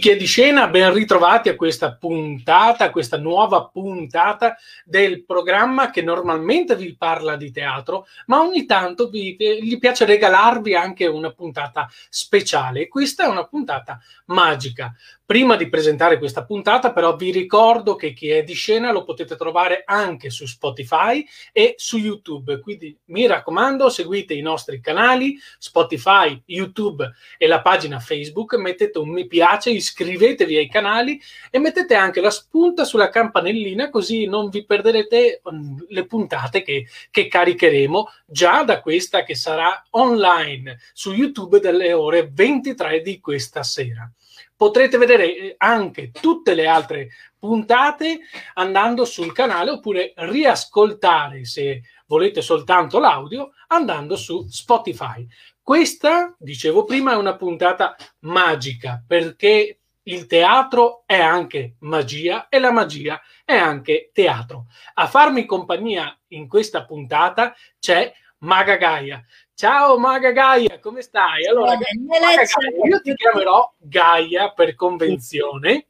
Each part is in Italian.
Amici di Scena, ben ritrovati a questa puntata, a questa nuova puntata del programma che normalmente vi parla di teatro, ma ogni tanto vi, gli piace regalarvi anche una puntata speciale. Questa è una puntata magica. Prima di presentare questa puntata, però, vi ricordo che chi è di scena lo potete trovare anche su Spotify e su YouTube. Quindi mi raccomando, seguite i nostri canali Spotify, YouTube e la pagina Facebook, mettete un mi piace, iscrivetevi ai canali e mettete anche la spunta sulla campanellina, così non vi perderete mm, le puntate che, che caricheremo già da questa che sarà online su YouTube delle ore 23 di questa sera potrete vedere eh, anche tutte le altre puntate andando sul canale oppure riascoltare se volete soltanto l'audio andando su Spotify. Questa, dicevo prima, è una puntata magica perché il teatro è anche magia e la magia è anche teatro. A farmi compagnia in questa puntata c'è Maga Gaia. Ciao Maga Gaia, come stai? Allora, Gaia, io ti chiamerò Gaia per convenzione,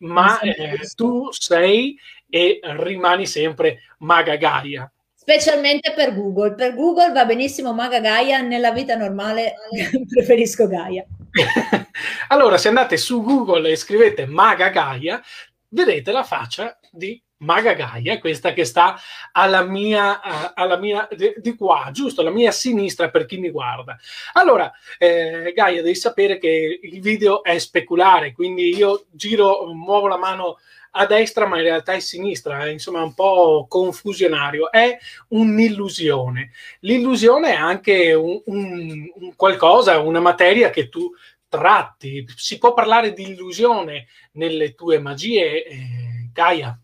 ma eh, tu sei e rimani sempre Maga Gaia. Specialmente per Google. Per Google va benissimo Maga Gaia, nella vita normale preferisco Gaia. allora, se andate su Google e scrivete Maga Gaia, vedrete la faccia di Maga Gaia, questa che sta alla mia, uh, alla mia di, di, qua, giusto, alla mia sinistra per chi mi guarda. Allora, eh, Gaia, devi sapere che il video è speculare, quindi io giro, muovo la mano a destra, ma in realtà è a sinistra, è insomma un po' confusionario. È un'illusione. L'illusione è anche un, un, un qualcosa, una materia che tu tratti. Si può parlare di illusione nelle tue magie, eh, Gaia?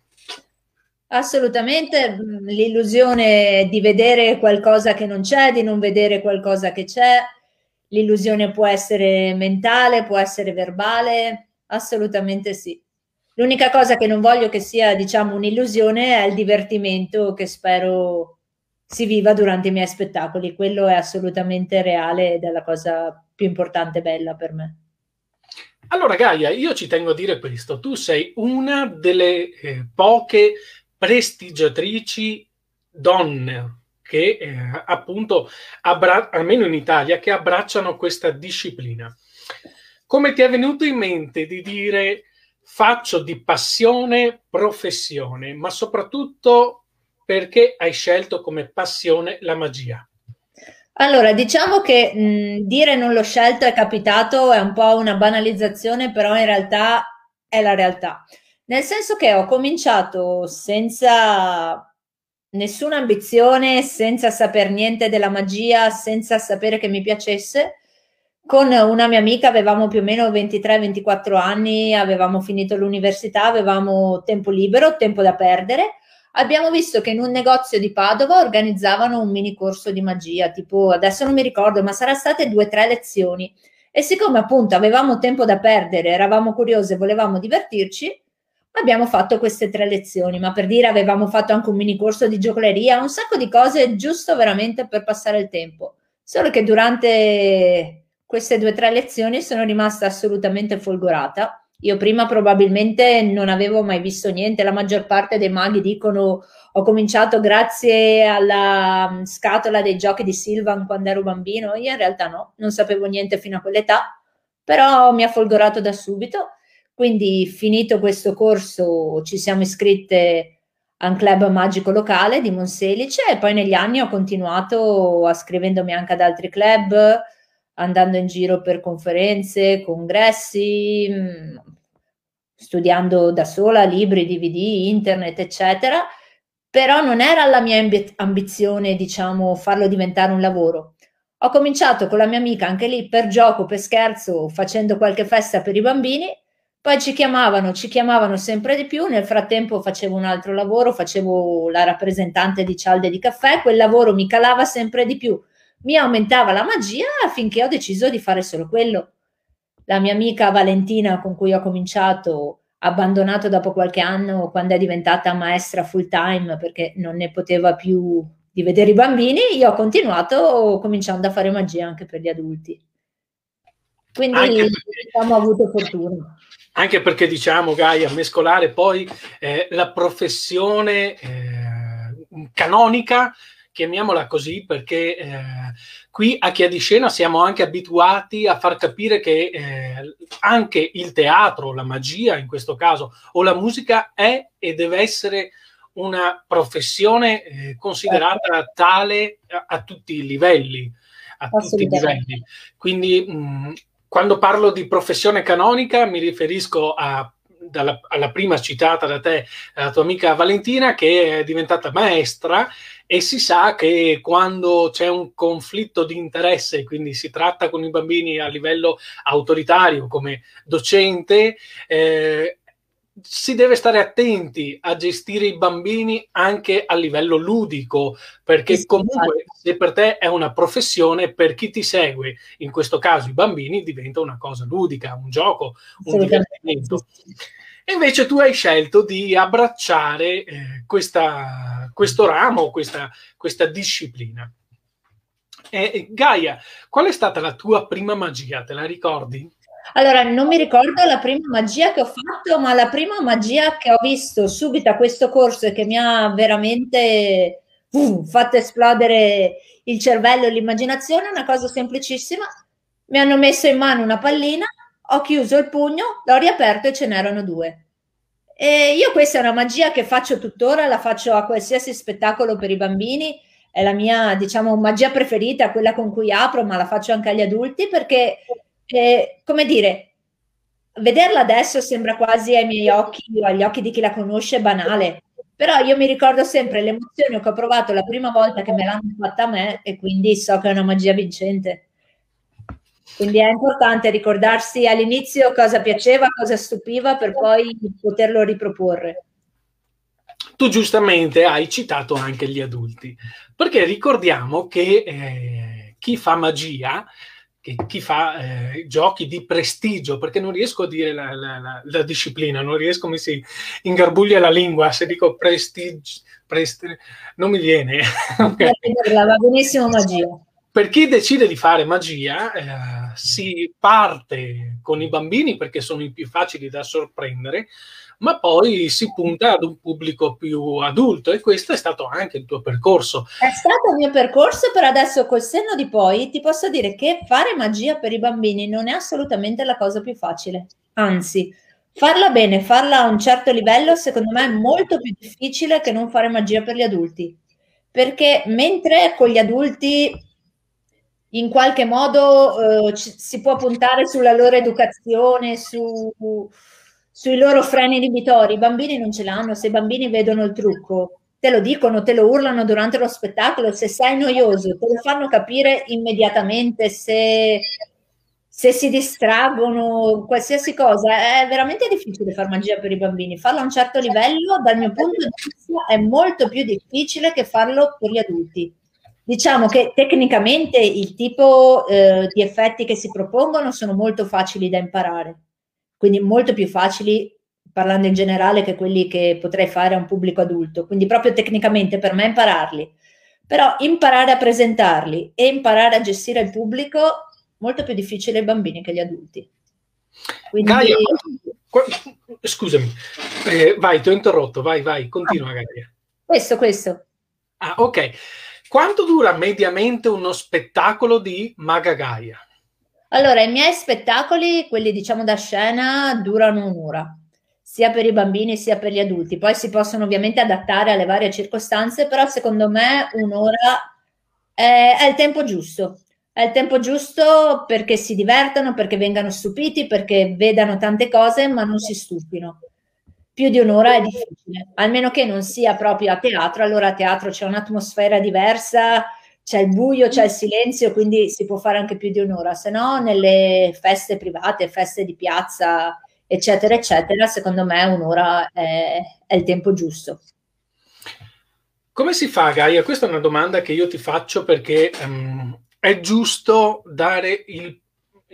Assolutamente, l'illusione di vedere qualcosa che non c'è, di non vedere qualcosa che c'è, l'illusione può essere mentale, può essere verbale, assolutamente sì. L'unica cosa che non voglio che sia, diciamo, un'illusione è il divertimento che spero si viva durante i miei spettacoli. Quello è assolutamente reale ed è la cosa più importante e bella per me. Allora, Gaia, io ci tengo a dire questo. Tu sei una delle eh, poche prestigiatrici donne che eh, appunto, abbra- almeno in Italia, che abbracciano questa disciplina. Come ti è venuto in mente di dire faccio di passione professione, ma soprattutto perché hai scelto come passione la magia? Allora, diciamo che mh, dire non l'ho scelto è capitato, è un po' una banalizzazione, però in realtà è la realtà. Nel senso che ho cominciato senza nessuna ambizione, senza saper niente della magia, senza sapere che mi piacesse. Con una mia amica avevamo più o meno 23-24 anni, avevamo finito l'università, avevamo tempo libero, tempo da perdere. Abbiamo visto che in un negozio di Padova organizzavano un mini corso di magia, tipo adesso non mi ricordo, ma sarà state due o tre lezioni. E siccome appunto avevamo tempo da perdere, eravamo curiose, volevamo divertirci, abbiamo fatto queste tre lezioni, ma per dire avevamo fatto anche un mini corso di giocoleria, un sacco di cose giusto veramente per passare il tempo. Solo che durante queste due o tre lezioni sono rimasta assolutamente folgorata. Io prima probabilmente non avevo mai visto niente, la maggior parte dei maghi dicono ho cominciato grazie alla mm, scatola dei giochi di Silvan quando ero bambino, io in realtà no, non sapevo niente fino a quell'età, però mi ha folgorato da subito. Quindi finito questo corso ci siamo iscritte a un club magico locale di Monselice e poi negli anni ho continuato a scrivendomi anche ad altri club, andando in giro per conferenze, congressi, mm, studiando da sola libri, DVD, internet, eccetera. Però non era la mia ambizione, diciamo, farlo diventare un lavoro. Ho cominciato con la mia amica anche lì per gioco, per scherzo, facendo qualche festa per i bambini poi ci chiamavano, ci chiamavano sempre di più, nel frattempo facevo un altro lavoro, facevo la rappresentante di cialde di caffè, quel lavoro mi calava sempre di più, mi aumentava la magia finché ho deciso di fare solo quello. La mia amica Valentina con cui ho cominciato, abbandonato dopo qualche anno quando è diventata maestra full time perché non ne poteva più di vedere i bambini, io ho continuato cominciando a fare magia anche per gli adulti. Quindi perché, diciamo, avuto fortuna. Anche perché diciamo, Gaia, mescolare poi eh, la professione eh, canonica, chiamiamola così, perché eh, qui a Chia di Scena siamo anche abituati a far capire che eh, anche il teatro, la magia in questo caso, o la musica è e deve essere una professione eh, considerata tale a, a, tutti i livelli. A tutti i livelli. Quindi mh, quando parlo di professione canonica mi riferisco a, dalla, alla prima citata da te, la tua amica Valentina, che è diventata maestra e si sa che quando c'è un conflitto di interesse, quindi si tratta con i bambini a livello autoritario come docente, eh, si deve stare attenti a gestire i bambini anche a livello ludico, perché comunque se per te è una professione, per chi ti segue, in questo caso i bambini, diventa una cosa ludica, un gioco, un divertimento. E invece tu hai scelto di abbracciare eh, questa, questo ramo, questa, questa disciplina. E, Gaia, qual è stata la tua prima magia? Te la ricordi? Allora, non mi ricordo la prima magia che ho fatto, ma la prima magia che ho visto subito a questo corso e che mi ha veramente uh, fatto esplodere il cervello e l'immaginazione è una cosa semplicissima. Mi hanno messo in mano una pallina, ho chiuso il pugno, l'ho riaperto e ce n'erano due. E io questa è una magia che faccio tuttora, la faccio a qualsiasi spettacolo per i bambini, è la mia, diciamo, magia preferita, quella con cui apro, ma la faccio anche agli adulti perché eh, come dire, vederla adesso sembra quasi ai miei occhi o agli occhi di chi la conosce banale, però io mi ricordo sempre le emozioni che ho provato la prima volta che me l'hanno fatta a me e quindi so che è una magia vincente. Quindi è importante ricordarsi all'inizio cosa piaceva, cosa stupiva per poi poterlo riproporre. Tu giustamente hai citato anche gli adulti, perché ricordiamo che eh, chi fa magia che chi fa eh, giochi di prestigio, perché non riesco a dire la, la, la, la, disciplina, non riesco, mi si ingarbuglia la lingua, se dico prestigio, presti, non mi viene. okay. Va benissimo magia. Per chi decide di fare magia, eh, si parte con i bambini perché sono i più facili da sorprendere, ma poi si punta ad un pubblico più adulto e questo è stato anche il tuo percorso. È stato il mio percorso, però adesso col senno di poi ti posso dire che fare magia per i bambini non è assolutamente la cosa più facile, anzi. Farla bene, farla a un certo livello, secondo me è molto più difficile che non fare magia per gli adulti. Perché mentre con gli adulti in qualche modo eh, ci, si può puntare sulla loro educazione, su, sui loro freni inibitori. I bambini non ce l'hanno, se i bambini vedono il trucco, te lo dicono, te lo urlano durante lo spettacolo, se sei noioso, te lo fanno capire immediatamente, se, se si distraggono, qualsiasi cosa. È veramente difficile fare magia per i bambini. Farlo a un certo livello, dal mio punto di vista, è molto più difficile che farlo per gli adulti. Diciamo che tecnicamente il tipo eh, di effetti che si propongono sono molto facili da imparare quindi molto più facili parlando in generale che quelli che potrei fare a un pubblico adulto, quindi proprio tecnicamente per me impararli, però imparare a presentarli e imparare a gestire il pubblico molto più difficile ai bambini che agli adulti. Quindi... Gaia, scusami, eh, vai, ti ho interrotto, vai, vai, continua Gaia. Questo, questo. Ah, ok. Quanto dura mediamente uno spettacolo di Maga Gaia? Allora, i miei spettacoli, quelli diciamo da scena, durano un'ora, sia per i bambini sia per gli adulti. Poi si possono ovviamente adattare alle varie circostanze, però secondo me un'ora è, è il tempo giusto. È il tempo giusto perché si divertano, perché vengano stupiti, perché vedano tante cose, ma non si stupino. Più di un'ora è difficile, almeno che non sia proprio a teatro. Allora a teatro c'è un'atmosfera diversa, c'è il buio, c'è il silenzio, quindi si può fare anche più di un'ora, se no nelle feste private, feste di piazza, eccetera, eccetera, secondo me un'ora è, è il tempo giusto. Come si fa, Gaia? Questa è una domanda che io ti faccio perché um, è giusto dare il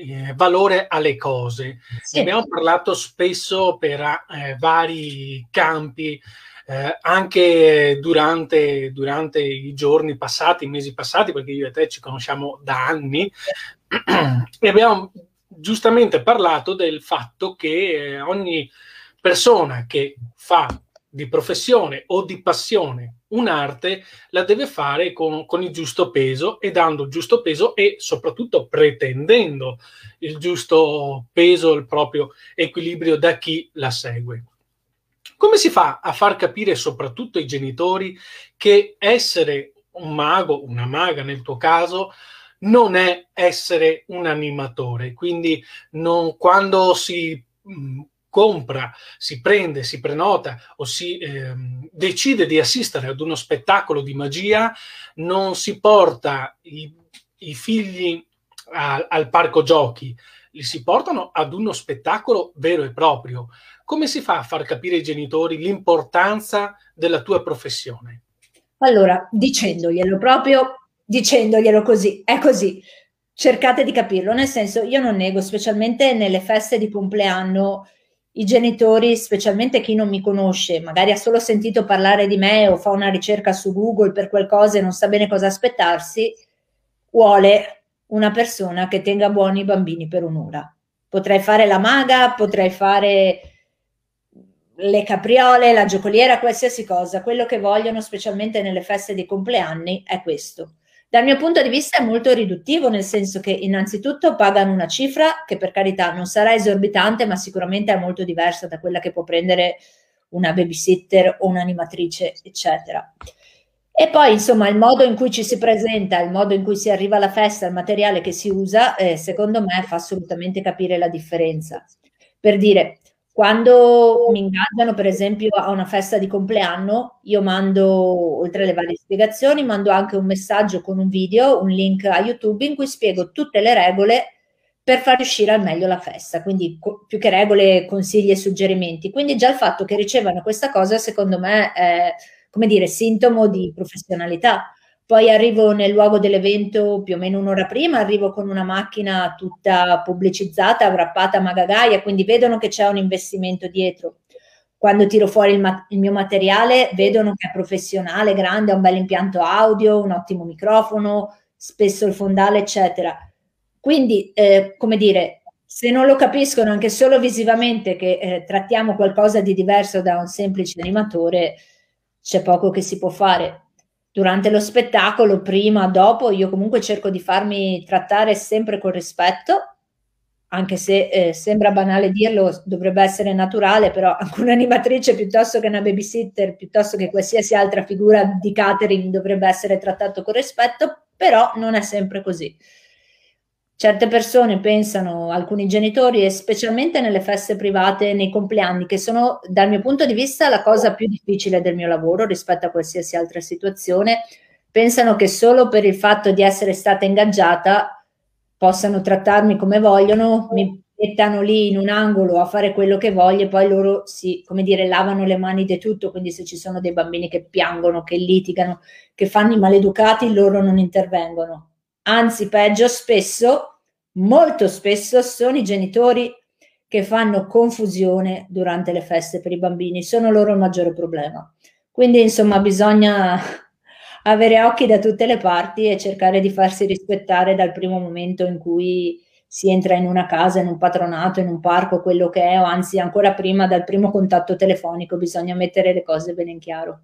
eh, valore alle cose. Sì. Abbiamo parlato spesso per eh, vari campi eh, anche durante, durante, i giorni passati, i mesi passati, perché io e te ci conosciamo da anni, e abbiamo giustamente parlato del fatto che eh, ogni persona che fa di professione o di passione un'arte la deve fare con, con, il giusto peso e dando il giusto peso e soprattutto pretendendo il giusto peso, il proprio equilibrio da chi la segue. Come si fa a far capire soprattutto ai genitori che essere un mago, una maga nel tuo caso, non è essere un animatore? Quindi non, quando si mm, compra, si prende, si prenota o si eh, decide di assistere ad uno spettacolo di magia, non si porta i, i figli a, al parco giochi, li si portano ad uno spettacolo vero e proprio. Come si fa a far capire ai genitori l'importanza della tua professione? Allora, dicendoglielo proprio, dicendoglielo così, è così. Cercate di capirlo, nel senso io non nego, specialmente nelle feste di compleanno, i genitori, specialmente chi non mi conosce, magari ha solo sentito parlare di me o fa una ricerca su Google per qualcosa e non sa bene cosa aspettarsi, vuole una persona che tenga buoni i bambini per un'ora. Potrei fare la maga, potrei fare le capriole, la giocoliera, qualsiasi cosa. Quello che vogliono, specialmente nelle feste di compleanni, è questo. Dal mio punto di vista è molto riduttivo, nel senso che innanzitutto pagano una cifra che per carità non sarà esorbitante, ma sicuramente è molto diversa da quella che può prendere una babysitter o un'animatrice, eccetera. E poi, insomma, il modo in cui ci si presenta, il modo in cui si arriva alla festa, il materiale che si usa, eh, secondo me fa assolutamente capire la differenza. Per dire, quando mi ingaggiano, per esempio, a una festa di compleanno, io mando, oltre alle varie spiegazioni, mando anche un messaggio con un video, un link a YouTube in cui spiego tutte le regole per far riuscire al meglio la festa. Quindi, co- più che regole, consigli e suggerimenti. Quindi, già il fatto che ricevano questa cosa, secondo me, è come dire, sintomo di professionalità. Poi arrivo nel luogo dell'evento più o meno un'ora prima, arrivo con una macchina tutta pubblicizzata, wrappata a magagaia, quindi vedono che c'è un investimento dietro. Quando tiro fuori il, ma- il mio materiale, vedono che è professionale, grande, ha un bel impianto audio, un ottimo microfono, spesso il fondale, eccetera. Quindi, eh, come dire, se non lo capiscono anche solo visivamente che eh, trattiamo qualcosa di diverso da un semplice animatore, c'è poco che si può fare. Durante lo spettacolo, prima, dopo, io comunque cerco di farmi trattare sempre con rispetto, anche se eh, sembra banale dirlo, dovrebbe essere naturale, però anche un'animatrice piuttosto che una babysitter, piuttosto che qualsiasi altra figura di catering dovrebbe essere trattato con rispetto, però non è sempre così. Certe persone pensano, alcuni genitori, e specialmente nelle feste private, nei compleanni, che sono dal mio punto di vista la cosa più difficile del mio lavoro rispetto a qualsiasi altra situazione, pensano che solo per il fatto di essere stata ingaggiata possano trattarmi come vogliono, mi mettano lì in un angolo a fare quello che voglio e poi loro si, come dire, lavano le mani di tutto, quindi se ci sono dei bambini che piangono, che litigano, che fanno i maleducati, loro non intervengono. Anzi, peggio, spesso molto spesso sono i genitori che fanno confusione durante le feste per i bambini, sono loro il maggiore problema. Quindi, insomma, bisogna avere occhi da tutte le parti e cercare di farsi rispettare dal primo momento in cui si entra in una casa, in un patronato, in un parco, quello che è, o anzi ancora prima dal primo contatto telefonico, bisogna mettere le cose bene in chiaro.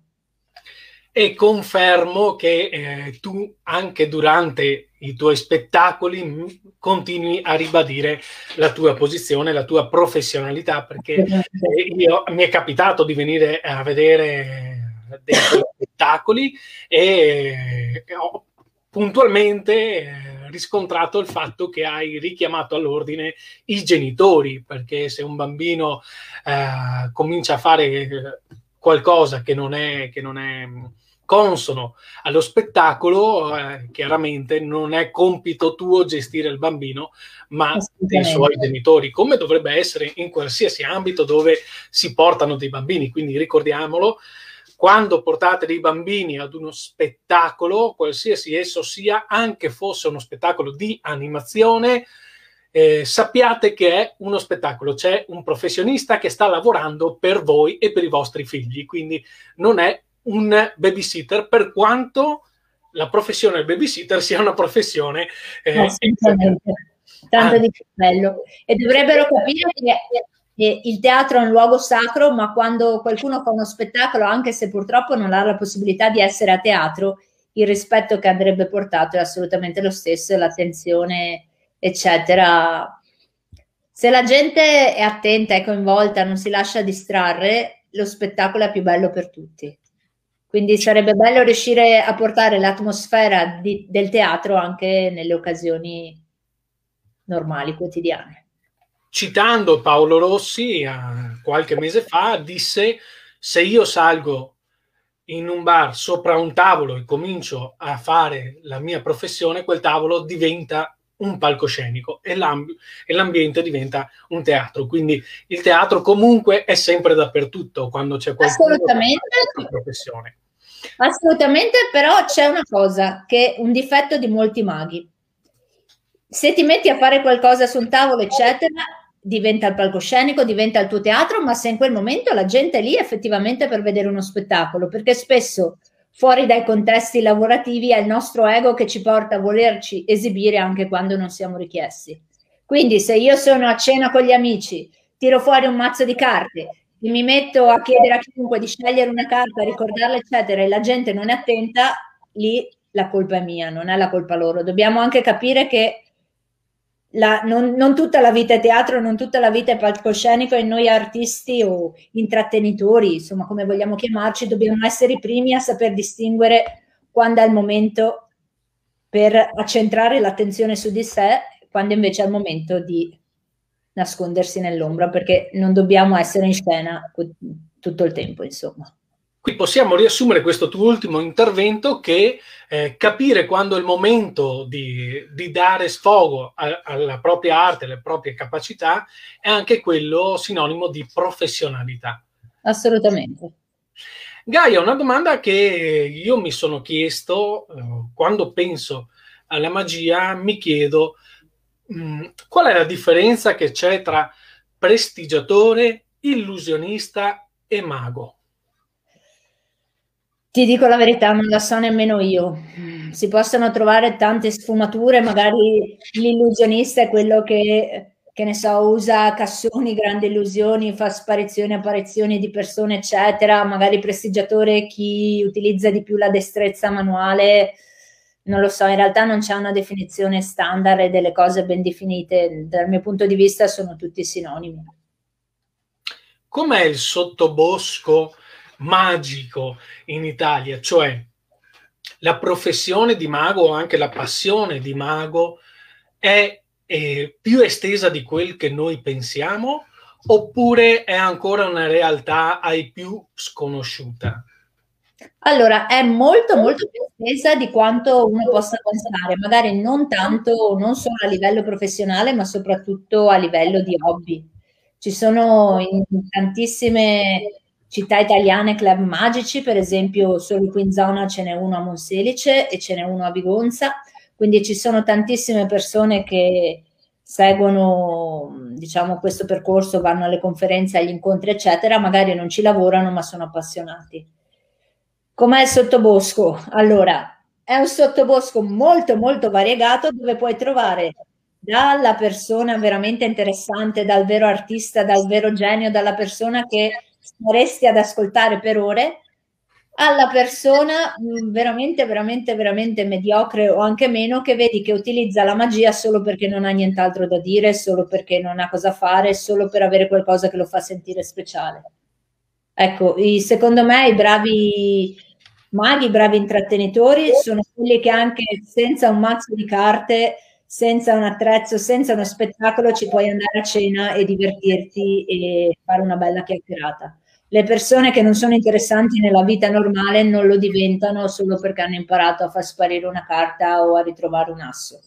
E confermo che eh, tu anche durante i tuoi spettacoli continui a ribadire la tua posizione, la tua professionalità, perché eh, io, mi è capitato di venire a vedere dei spettacoli e ho puntualmente eh, riscontrato il fatto che hai richiamato all'ordine i genitori, perché se un bambino eh, comincia a fare qualcosa che non è, che non è consono allo spettacolo, eh, chiaramente non è compito tuo gestire il bambino, ma dei suoi genitori, come dovrebbe essere in qualsiasi ambito dove si portano dei bambini. Quindi ricordiamolo, quando portate dei bambini ad uno spettacolo, qualsiasi esso sia, anche fosse uno spettacolo di animazione, eh, sappiate che è uno spettacolo, c'è un professionista che sta lavorando per voi e per i vostri figli, quindi non è un babysitter per quanto la professione del babysitter sia una professione eh, tanto ah. di bello. E dovrebbero capire che il teatro è un luogo sacro, ma quando qualcuno fa uno spettacolo, anche se purtroppo non ha la possibilità di essere a teatro, il rispetto che andrebbe portato è assolutamente lo stesso, l'attenzione, eccetera. Se la gente è attenta, è coinvolta, non si lascia distrarre, lo spettacolo è più bello per tutti. Quindi sarebbe bello riuscire a portare l'atmosfera di, del teatro anche nelle occasioni normali, quotidiane. Citando Paolo Rossi, eh, qualche mese fa, disse se io salgo in un bar sopra un tavolo e comincio a fare la mia professione, quel tavolo diventa un palcoscenico e, l'ambi- e, l'ambiente diventa un teatro. Quindi il teatro comunque è sempre dappertutto quando c'è qualcuno che professione. Assolutamente, però c'è una cosa che è un difetto di molti maghi. Se ti metti a fare qualcosa su un tavolo, eccetera, diventa il palcoscenico, diventa il tuo teatro, ma se in quel momento la gente è lì effettivamente per vedere uno spettacolo, perché spesso fuori dai contesti lavorativi è il nostro ego che ci porta a volerci esibire anche quando non siamo richiesti. Quindi se io sono a cena con gli amici, tiro fuori un mazzo di carte e mi metto a chiedere a chiunque di scegliere una carta, ricordarla, eccetera, e la gente non è attenta, lì la colpa è mia, non è la colpa loro. Dobbiamo anche capire che la, non, non, tutta la vita è teatro, non tutta la vita è palcoscenico e noi artisti o intrattenitori, insomma come vogliamo chiamarci, dobbiamo essere i primi a saper distinguere quando è il momento per accentrare l'attenzione su di sé, quando invece è il momento di nascondersi nell'ombra, perché non dobbiamo essere in scena tutto il tempo, insomma. Qui possiamo riassumere questo tuo ultimo intervento che eh, capire quando è il momento di, di dare sfogo a, alla propria arte, alle proprie capacità, è anche quello sinonimo di professionalità. Assolutamente. Gaia, una domanda che io mi sono chiesto eh, quando penso alla magia, mi chiedo mm, qual è la differenza che c'è tra prestigiatore, illusionista e mago. Ti dico la verità, non la so nemmeno io. Si possono trovare tante sfumature, magari l'illusionista è quello che, che ne so, usa cassoni, grandi illusioni, fa sparizioni, apparizioni di persone, eccetera. Magari prestigiatore chi utilizza di più la destrezza manuale. Non lo so, in realtà non c'è una definizione standard e delle cose ben definite. Dal mio punto di vista sono tutti sinonimi. Com'è il sottobosco? magico in Italia, cioè la professione di mago o anche la passione di mago è, è più estesa di quel che noi pensiamo oppure è ancora una realtà ai più sconosciuta? Allora, è molto molto più estesa di quanto uno possa pensare, magari non tanto, non solo a livello professionale, ma soprattutto a livello di hobby. Ci sono in tantissime città italiane club magici, per esempio solo qui in zona ce n'è uno a Monselice e ce n'è uno a Vigonza, quindi ci sono tantissime persone che seguono diciamo, questo percorso, vanno alle conferenze, agli incontri, eccetera, magari non ci lavorano ma sono appassionati. Com'è il sottobosco? Allora, è un sottobosco molto molto variegato dove puoi trovare dalla persona veramente interessante, dal vero artista, dal vero genio, dalla persona che staresti ad ascoltare per ore alla persona mm, veramente, veramente, veramente mediocre o anche meno che vedi che utilizza la magia solo perché non ha nient'altro da dire, solo perché non ha cosa fare, solo per avere qualcosa che lo fa sentire speciale. Ecco, i, secondo me i bravi maghi, i bravi intrattenitori sono quelli che anche senza un mazzo di carte senza un attrezzo, senza uno spettacolo ci puoi andare a cena e divertirti e fare una bella chiacchierata. Le persone che non sono interessanti nella vita normale non lo diventano solo perché hanno imparato a far sparire una carta o a ritrovare un asso.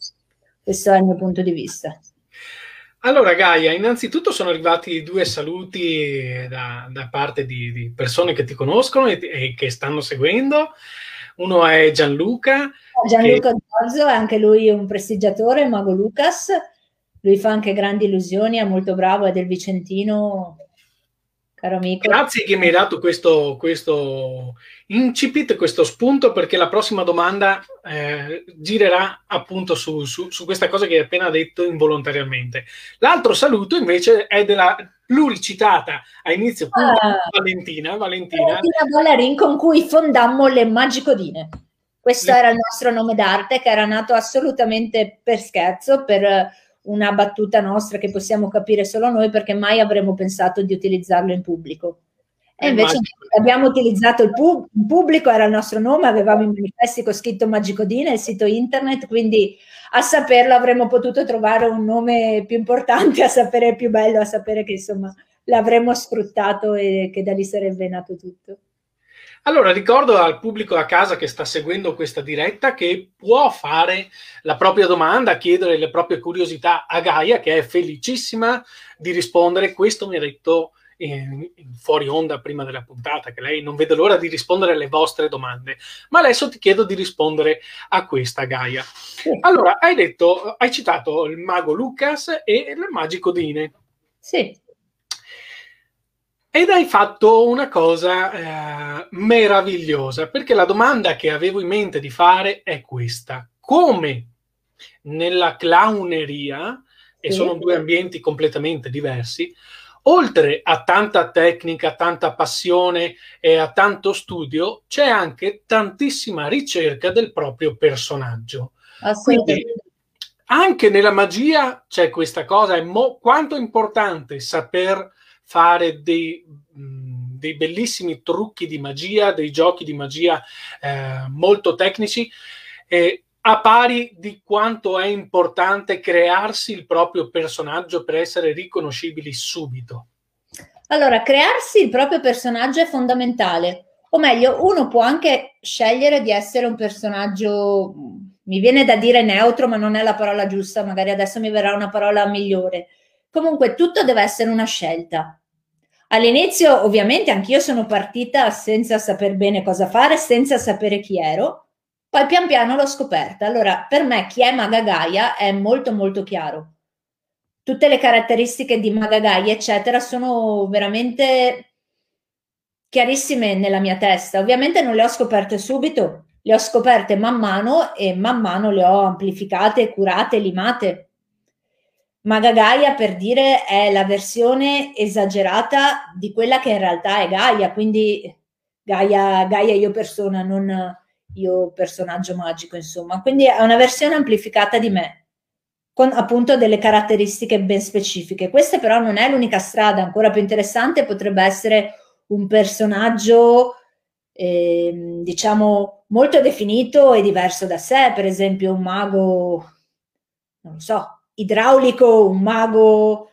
Questo è il mio punto di vista. Allora Gaia, innanzitutto sono arrivati due saluti da, da parte di, di, persone che ti conoscono e, e che stanno seguendo. Uno è Gianluca. Gianluca che... Giorgio, anche lui un prestigiatore, Mago Lucas. Lui fa anche grandi illusioni, è molto bravo, è del Vicentino, caro amico. Grazie che mi hai dato questo, questo incipit, questo spunto, perché la prossima domanda eh, girerà appunto su, su, su, questa cosa che hai appena detto involontariamente. L'altro saluto invece è della pluricitata a inizio ah, Valentina. Valentina. Valentina Ballerin con cui fondammo le Magicodine. Questo le... era il nostro nome d'arte che era nato assolutamente per scherzo, per una battuta nostra che possiamo capire solo noi perché mai avremmo pensato di utilizzarlo in pubblico. E invece Magico. abbiamo utilizzato il, pub- il, pubblico, era il nostro nome, avevamo i manifesti con scritto Magicodine, il sito internet, quindi a saperlo avremmo potuto trovare un nome più importante, a sapere più bello, a sapere che insomma l'avremmo sfruttato e che da lì sarebbe nato tutto. Allora, ricordo al pubblico a casa che sta seguendo questa diretta che può fare la propria domanda, chiedere le proprie curiosità a Gaia, che è felicissima di rispondere. Questo mi ha detto in fuori onda prima della puntata, che lei non vede l'ora di rispondere alle vostre domande. Ma adesso ti chiedo di rispondere a questa, Gaia. Allora, hai detto, hai citato il mago Lucas e il magico Dine. Sì. Ed hai fatto una cosa eh, meravigliosa, perché la domanda che avevo in mente di fare è questa. Come nella clowneria, e sono due ambienti completamente diversi, oltre a tanta tecnica, tanta passione e a tanto studio, c'è anche tantissima ricerca del proprio personaggio. Quindi anche nella magia c'è questa cosa, è mo- quanto è importante saper fare dei, mh, dei, bellissimi trucchi di magia, dei giochi di magia eh, molto tecnici, eh, a pari di quanto è importante crearsi il proprio personaggio per essere riconoscibili subito. Allora, crearsi il proprio personaggio è fondamentale, o meglio, uno può anche scegliere di essere un personaggio, mi viene da dire neutro, ma non è la parola giusta, magari adesso mi verrà una parola migliore. Comunque tutto deve essere una scelta. All'inizio ovviamente anch'io sono partita senza saper bene cosa fare, senza sapere chi ero, poi pian piano l'ho scoperta. Allora, per me chi è Maga Gaia è molto molto chiaro. Tutte le caratteristiche di Maga Gaia, eccetera, sono veramente chiarissime nella mia testa. Ovviamente non le ho scoperte subito, le ho scoperte man mano e man mano le ho amplificate, curate, limate Maga Gaia per dire è la versione esagerata di quella che in realtà è Gaia, quindi Gaia, Gaia io persona, non io personaggio magico, insomma. Quindi è una versione amplificata di me, con appunto delle caratteristiche ben specifiche. Questa però non è l'unica strada, ancora più interessante potrebbe essere un personaggio, eh, diciamo, molto definito e diverso da sé, per esempio un mago, non lo so, idraulico, un mago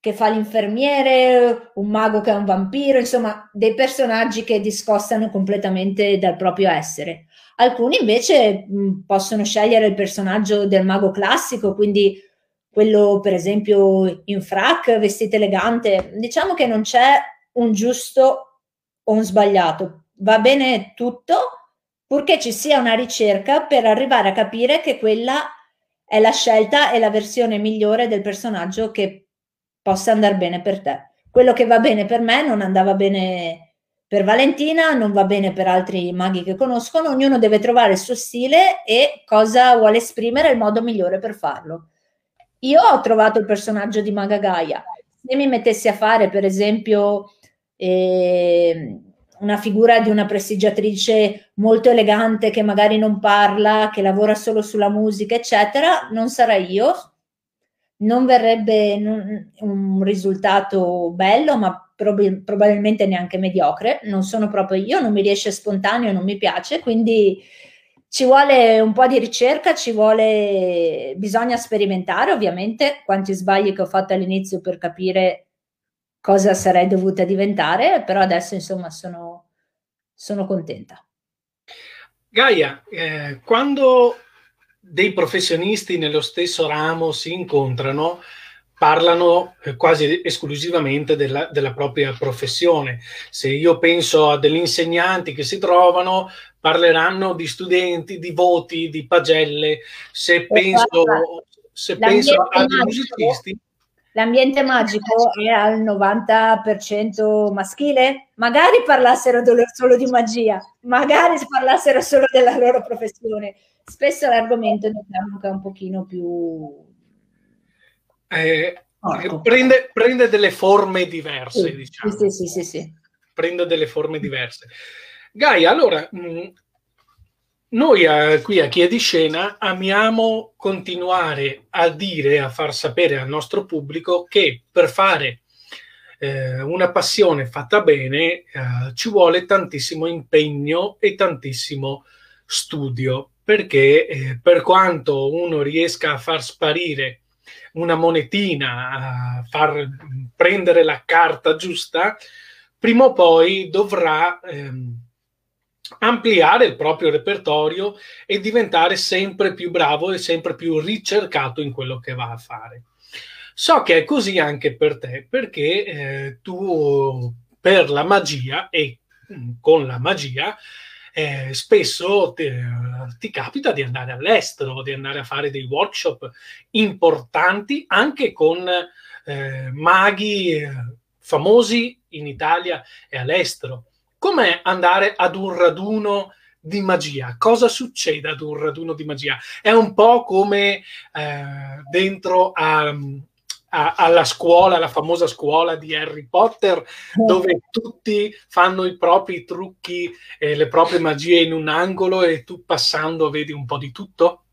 che fa l'infermiere, un mago che è un vampiro, insomma, dei personaggi che discostano completamente dal proprio essere. Alcuni invece mh, possono scegliere il personaggio del mago classico, quindi quello per esempio in frac, vestito elegante. Diciamo che non c'è un giusto o un sbagliato, va bene tutto, purché ci sia una ricerca per arrivare a capire che quella è la scelta e la versione migliore del personaggio che possa andare bene per te. Quello che va bene per me non andava bene per Valentina, non va bene per altri maghi che conoscono, ognuno deve trovare il suo stile e cosa vuole esprimere il modo migliore per farlo. Io ho trovato il personaggio di Maga Gaia. Se mi mettessi a fare, per esempio, eh, una figura di una prestigiatrice molto elegante che magari non parla, che lavora solo sulla musica, eccetera, non sarà io. Non verrebbe un risultato bello, ma prob- probabilmente neanche mediocre. Non sono proprio io, non mi riesce spontaneo, non mi piace, quindi ci vuole un po' di ricerca, ci vuole, bisogna sperimentare ovviamente quanti sbagli che ho fatto all'inizio per capire cosa sarei dovuta diventare, però adesso insomma sono, sono contenta. Gaia, eh, quando dei professionisti nello stesso ramo si incontrano, parlano eh, quasi esclusivamente della, della, propria professione. Se io penso a degli insegnanti che si trovano, parleranno di studenti, di voti, di pagelle. Se penso, se penso a dei musicisti, l'ambiente magico è al 90% maschile? Magari parlassero solo di magia, magari parlassero solo della loro professione. Spesso l'argomento diciamo che è un pochino più... Eh, prende, prende, delle forme diverse, sì, diciamo. Sì, sì, sì, sì. Prende delle forme diverse. Gaia, allora, mh, mm, noi a, qui a Chi di Scena amiamo continuare a dire, a far sapere al nostro pubblico che per fare eh, una passione fatta bene eh, ci vuole tantissimo impegno e tantissimo studio, perché eh, per quanto uno riesca a far sparire una monetina, a far prendere la carta giusta, prima o poi dovrà ehm, ampliare il proprio repertorio e diventare sempre più bravo e sempre più ricercato in quello che va a fare. So che è così anche per te, perché eh, tu per la magia e mm, con la magia eh, spesso ti, ti, capita di andare all'estero, di andare a fare dei workshop importanti anche con eh, maghi eh, famosi in Italia e all'estero. Com'è andare ad un raduno di magia? Cosa succede ad un raduno di magia? È un po' come eh, dentro a, a, alla scuola, la famosa scuola di Harry Potter, dove tutti fanno i propri trucchi e le proprie magie in un angolo e tu passando vedi un po' di tutto?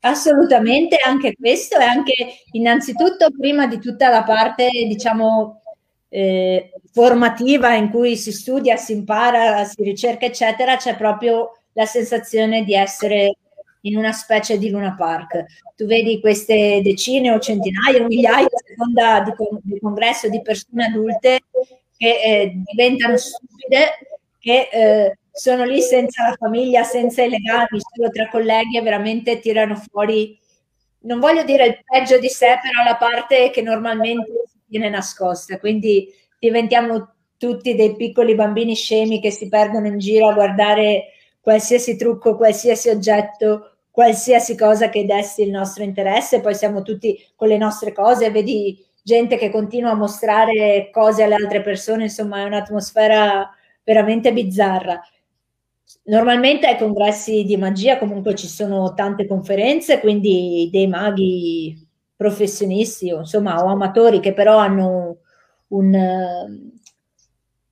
Assolutamente, anche questo è anche innanzitutto prima di tutta la parte, diciamo, eh, formativa in cui si studia, si impara, si ricerca, eccetera, c'è proprio la sensazione di essere in una specie di Luna Park. Tu vedi queste decine o centinaia o migliaia, a seconda di, con- di congresso, di persone adulte che eh, diventano stupide, che eh, sono lì senza la famiglia, senza i legami, solo tra colleghi e veramente tirano fuori, non voglio dire il peggio di sé, però la parte che normalmente viene nascosta, quindi diventiamo tutti dei piccoli bambini scemi che si perdono in giro a guardare qualsiasi trucco, qualsiasi oggetto, qualsiasi cosa che desti il nostro interesse, poi siamo tutti con le nostre cose, vedi gente che continua a mostrare cose alle altre persone, insomma è un'atmosfera veramente bizzarra. Normalmente ai congressi di magia comunque ci sono tante conferenze, quindi dei maghi professionisti o insomma o amatori che però hanno un,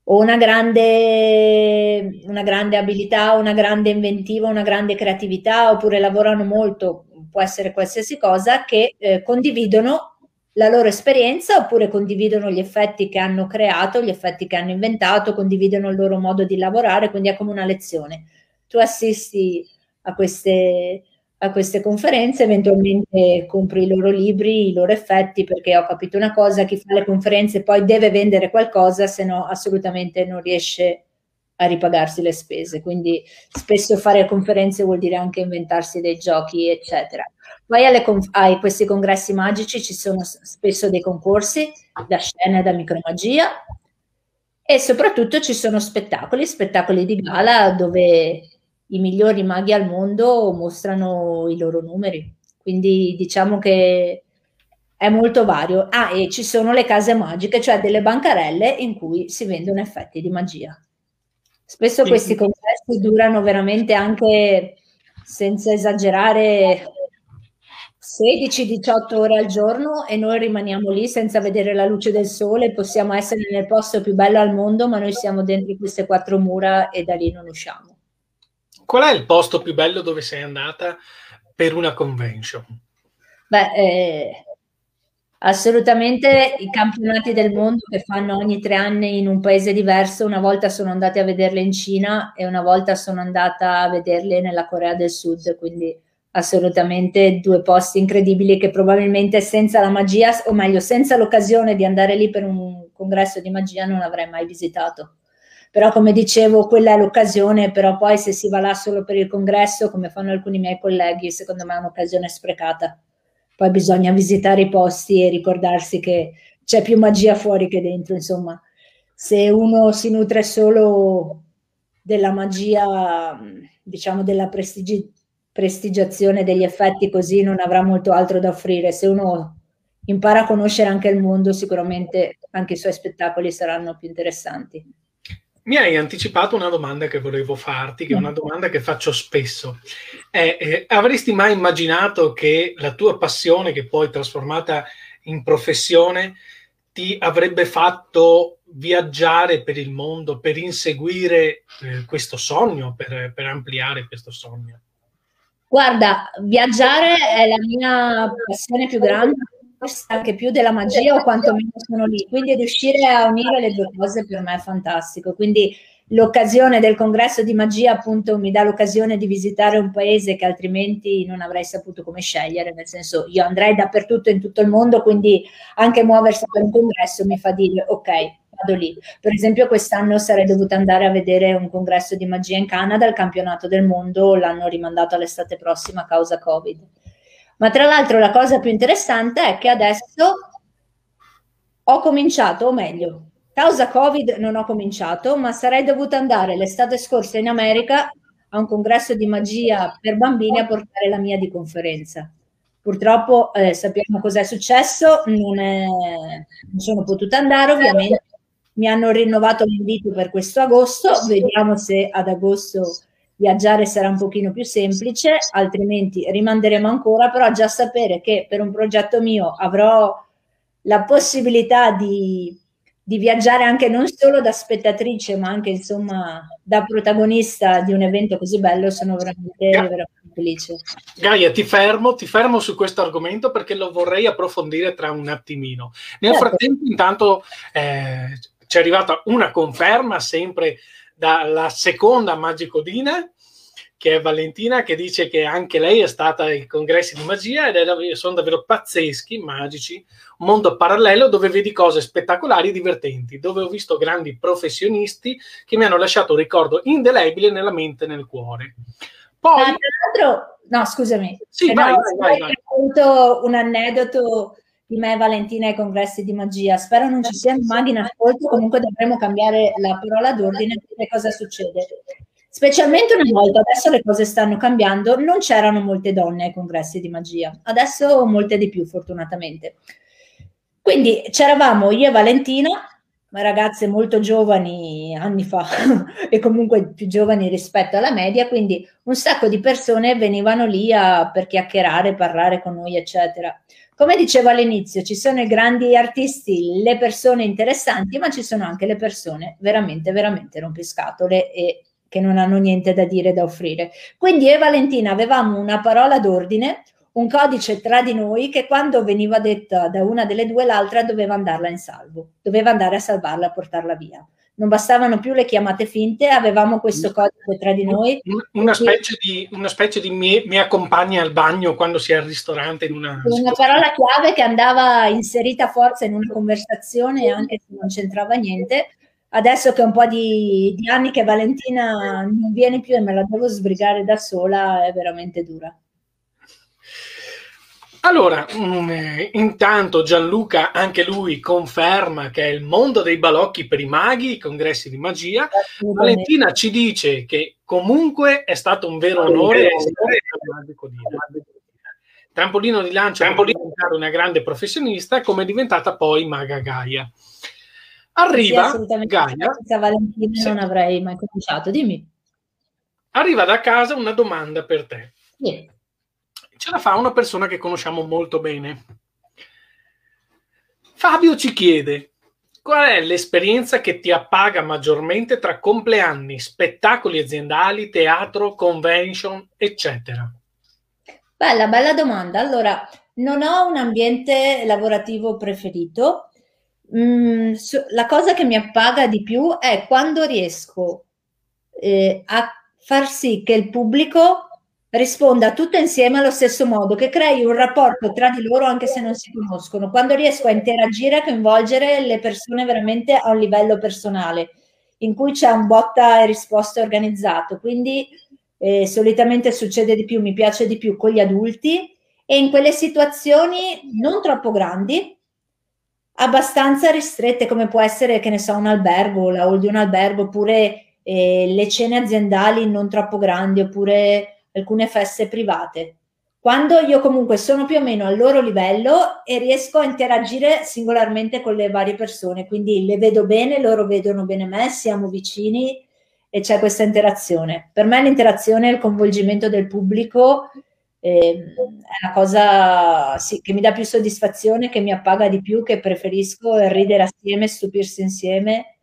una, grande, una grande abilità, una grande inventiva, una grande creatività oppure lavorano molto, può essere qualsiasi cosa, che eh, condividono la loro esperienza oppure condividono gli effetti che hanno creato, gli effetti che hanno inventato, condividono il loro modo di lavorare, quindi è come una lezione. Tu assisti a queste a queste conferenze, eventualmente compri i loro libri, i loro effetti, perché ho capito una cosa, chi fa le conferenze poi deve vendere qualcosa, se no assolutamente non riesce a ripagarsi le spese. Quindi spesso fare conferenze vuol dire anche inventarsi dei giochi, eccetera. Poi alle conf- a questi congressi magici ci sono spesso dei concorsi da scena e da micromagia e soprattutto ci sono spettacoli, spettacoli di gala dove i migliori maghi al mondo mostrano i loro numeri. Quindi diciamo che è molto vario. Ah, e ci sono le case magiche, cioè delle bancarelle in cui si vendono effetti di magia. Spesso sì. questi congressi durano veramente anche, senza esagerare, 16-18 ore al giorno e noi rimaniamo lì senza vedere la luce del sole, possiamo essere nel posto più bello al mondo, ma noi siamo dentro queste quattro mura e da lì non usciamo. Qual è il posto più bello dove sei andata per una convention? Beh, eh, assolutamente i campionati del mondo che fanno ogni tre anni in un paese diverso. Una volta sono andata a vederle in Cina e una volta sono andata a vederle nella Corea del Sud, quindi assolutamente due posti incredibili che probabilmente senza la magia, o meglio, senza l'occasione di andare lì per un congresso di magia non avrei mai visitato però come dicevo quella è l'occasione, però poi se si va là solo per il congresso, come fanno alcuni miei colleghi, secondo me è un'occasione sprecata. Poi bisogna visitare i posti e ricordarsi che c'è più magia fuori che dentro, insomma. Se uno si nutre solo della magia, diciamo della prestigi- prestigiazione degli effetti così, non avrà molto altro da offrire. Se uno impara a conoscere anche il mondo, sicuramente anche i suoi spettacoli saranno più interessanti. Mi hai anticipato una domanda che volevo farti, che è una domanda che faccio spesso. Eh, eh, avresti mai immaginato che la tua passione, che poi trasformata in professione, ti avrebbe fatto viaggiare per il mondo, per inseguire eh, questo sogno, per, per ampliare questo sogno? Guarda, viaggiare è la mia passione più grande, anche più della magia o quantomeno sono lì. Quindi riuscire a unire le due cose per me è fantastico. Quindi l'occasione del congresso di magia appunto mi dà l'occasione di visitare un paese che altrimenti non avrei saputo come scegliere, nel senso io andrei dappertutto in tutto il mondo, quindi anche muoversi per un congresso mi fa dire ok, vado lì. Per esempio quest'anno sarei dovuta andare a vedere un congresso di magia in Canada, il campionato del mondo l'hanno rimandato all'estate prossima a causa Covid. Ma tra l'altro la cosa più interessante è che adesso ho cominciato, o meglio, causa Covid non ho cominciato, ma sarei dovuta andare l'estate scorsa in America a un congresso di magia per bambini a portare la mia di conferenza. Purtroppo eh, sappiamo cos'è successo, non, è, non sono potuta andare ovviamente, mi hanno rinnovato l'invito per questo agosto, vediamo se ad agosto viaggiare sarà un pochino più semplice, altrimenti rimanderemo ancora, però già sapere che per un progetto mio avrò la possibilità di, di viaggiare anche non solo da spettatrice, ma anche insomma da protagonista di un evento così bello, sono veramente, veramente felice. Gaia, ti fermo, ti fermo su questo argomento perché lo vorrei approfondire tra un attimino. Nel certo. frattempo, intanto, eh, ci è arrivata una conferma sempre dalla seconda Magicodina, che è Valentina, che dice che anche lei è stata ai congressi di magia ed è, sono davvero pazzeschi, magici, un mondo parallelo dove vedi cose spettacolari e divertenti, dove ho visto grandi professionisti che mi hanno lasciato un ricordo indelebile nella mente e nel cuore. Poi... Ah, tra l'altro, no, scusami, sì, vai, no, vai, vai, un aneddoto di me e Valentina ai congressi di magia. Spero non ci siano maghi in ascolto, comunque dovremo cambiare la parola d'ordine e vedere cosa succede. Specialmente una volta, adesso le cose stanno cambiando, non c'erano molte donne ai congressi di magia, adesso molte di più fortunatamente. Quindi c'eravamo io e Valentina, ragazze molto giovani anni fa e comunque più giovani rispetto alla media, quindi un sacco di persone venivano lì a, per chiacchierare, parlare con noi, eccetera. Come dicevo all'inizio, ci sono i grandi artisti, le persone interessanti, ma ci sono anche le persone veramente, veramente rompiscatole e che non hanno niente da dire, da offrire. Quindi io e Valentina avevamo una parola d'ordine, un codice tra di noi che quando veniva detta da una delle due l'altra doveva andarla in salvo, doveva andare a salvarla, a portarla via non bastavano più le chiamate finte, avevamo questo codice tra di noi. Una specie di, una specie di mi, mi, accompagna al bagno quando si è al ristorante. In una, una parola chiave che andava inserita a forza in una conversazione anche se non c'entrava niente. Adesso che un po' di, di anni che Valentina non viene più e me la devo sbrigare da sola, è veramente dura. Allora, mm, eh, intanto Gianluca, anche lui, conferma che è il mondo dei balocchi per i maghi, i congressi di magia. Valentina ci dice che comunque è stato un vero onore essere Trampolino di lancio per diventare una grande professionista, come è diventata poi Maga Gaia. Arriva sì, Gaia. Senza Valentina sì. non avrei mai cominciato, dimmi. Arriva da casa una domanda per te. Sì ce la fa una persona che conosciamo molto bene. Fabio ci chiede qual è l'esperienza che ti appaga maggiormente tra compleanni, spettacoli aziendali, teatro, convention, eccetera? Bella, bella domanda. Allora, non ho un ambiente lavorativo preferito. Mm, la cosa che mi appaga di più è quando riesco eh, a far sì che il pubblico risponda tutte insieme allo stesso modo, che crei un rapporto tra di loro anche se non si conoscono. Quando riesco a interagire, a coinvolgere le persone veramente a un livello personale, in cui c'è un botta e risposta organizzato. Quindi eh, solitamente succede di più, mi piace di più con gli adulti e in quelle situazioni non troppo grandi, abbastanza ristrette, come può essere, che ne so, un albergo, la hall di un albergo, oppure eh, le cene aziendali non troppo grandi, oppure alcune feste private. quando io comunque sono più o meno al loro livello e riesco a interagire singolarmente con le varie persone, quindi le vedo bene, loro vedono bene me, siamo vicini e c'è questa interazione. Per me l'interazione e il coinvolgimento del pubblico eh, è una cosa sì, che mi dà più soddisfazione, che mi appaga di più, che preferisco ridere assieme, stupirsi insieme.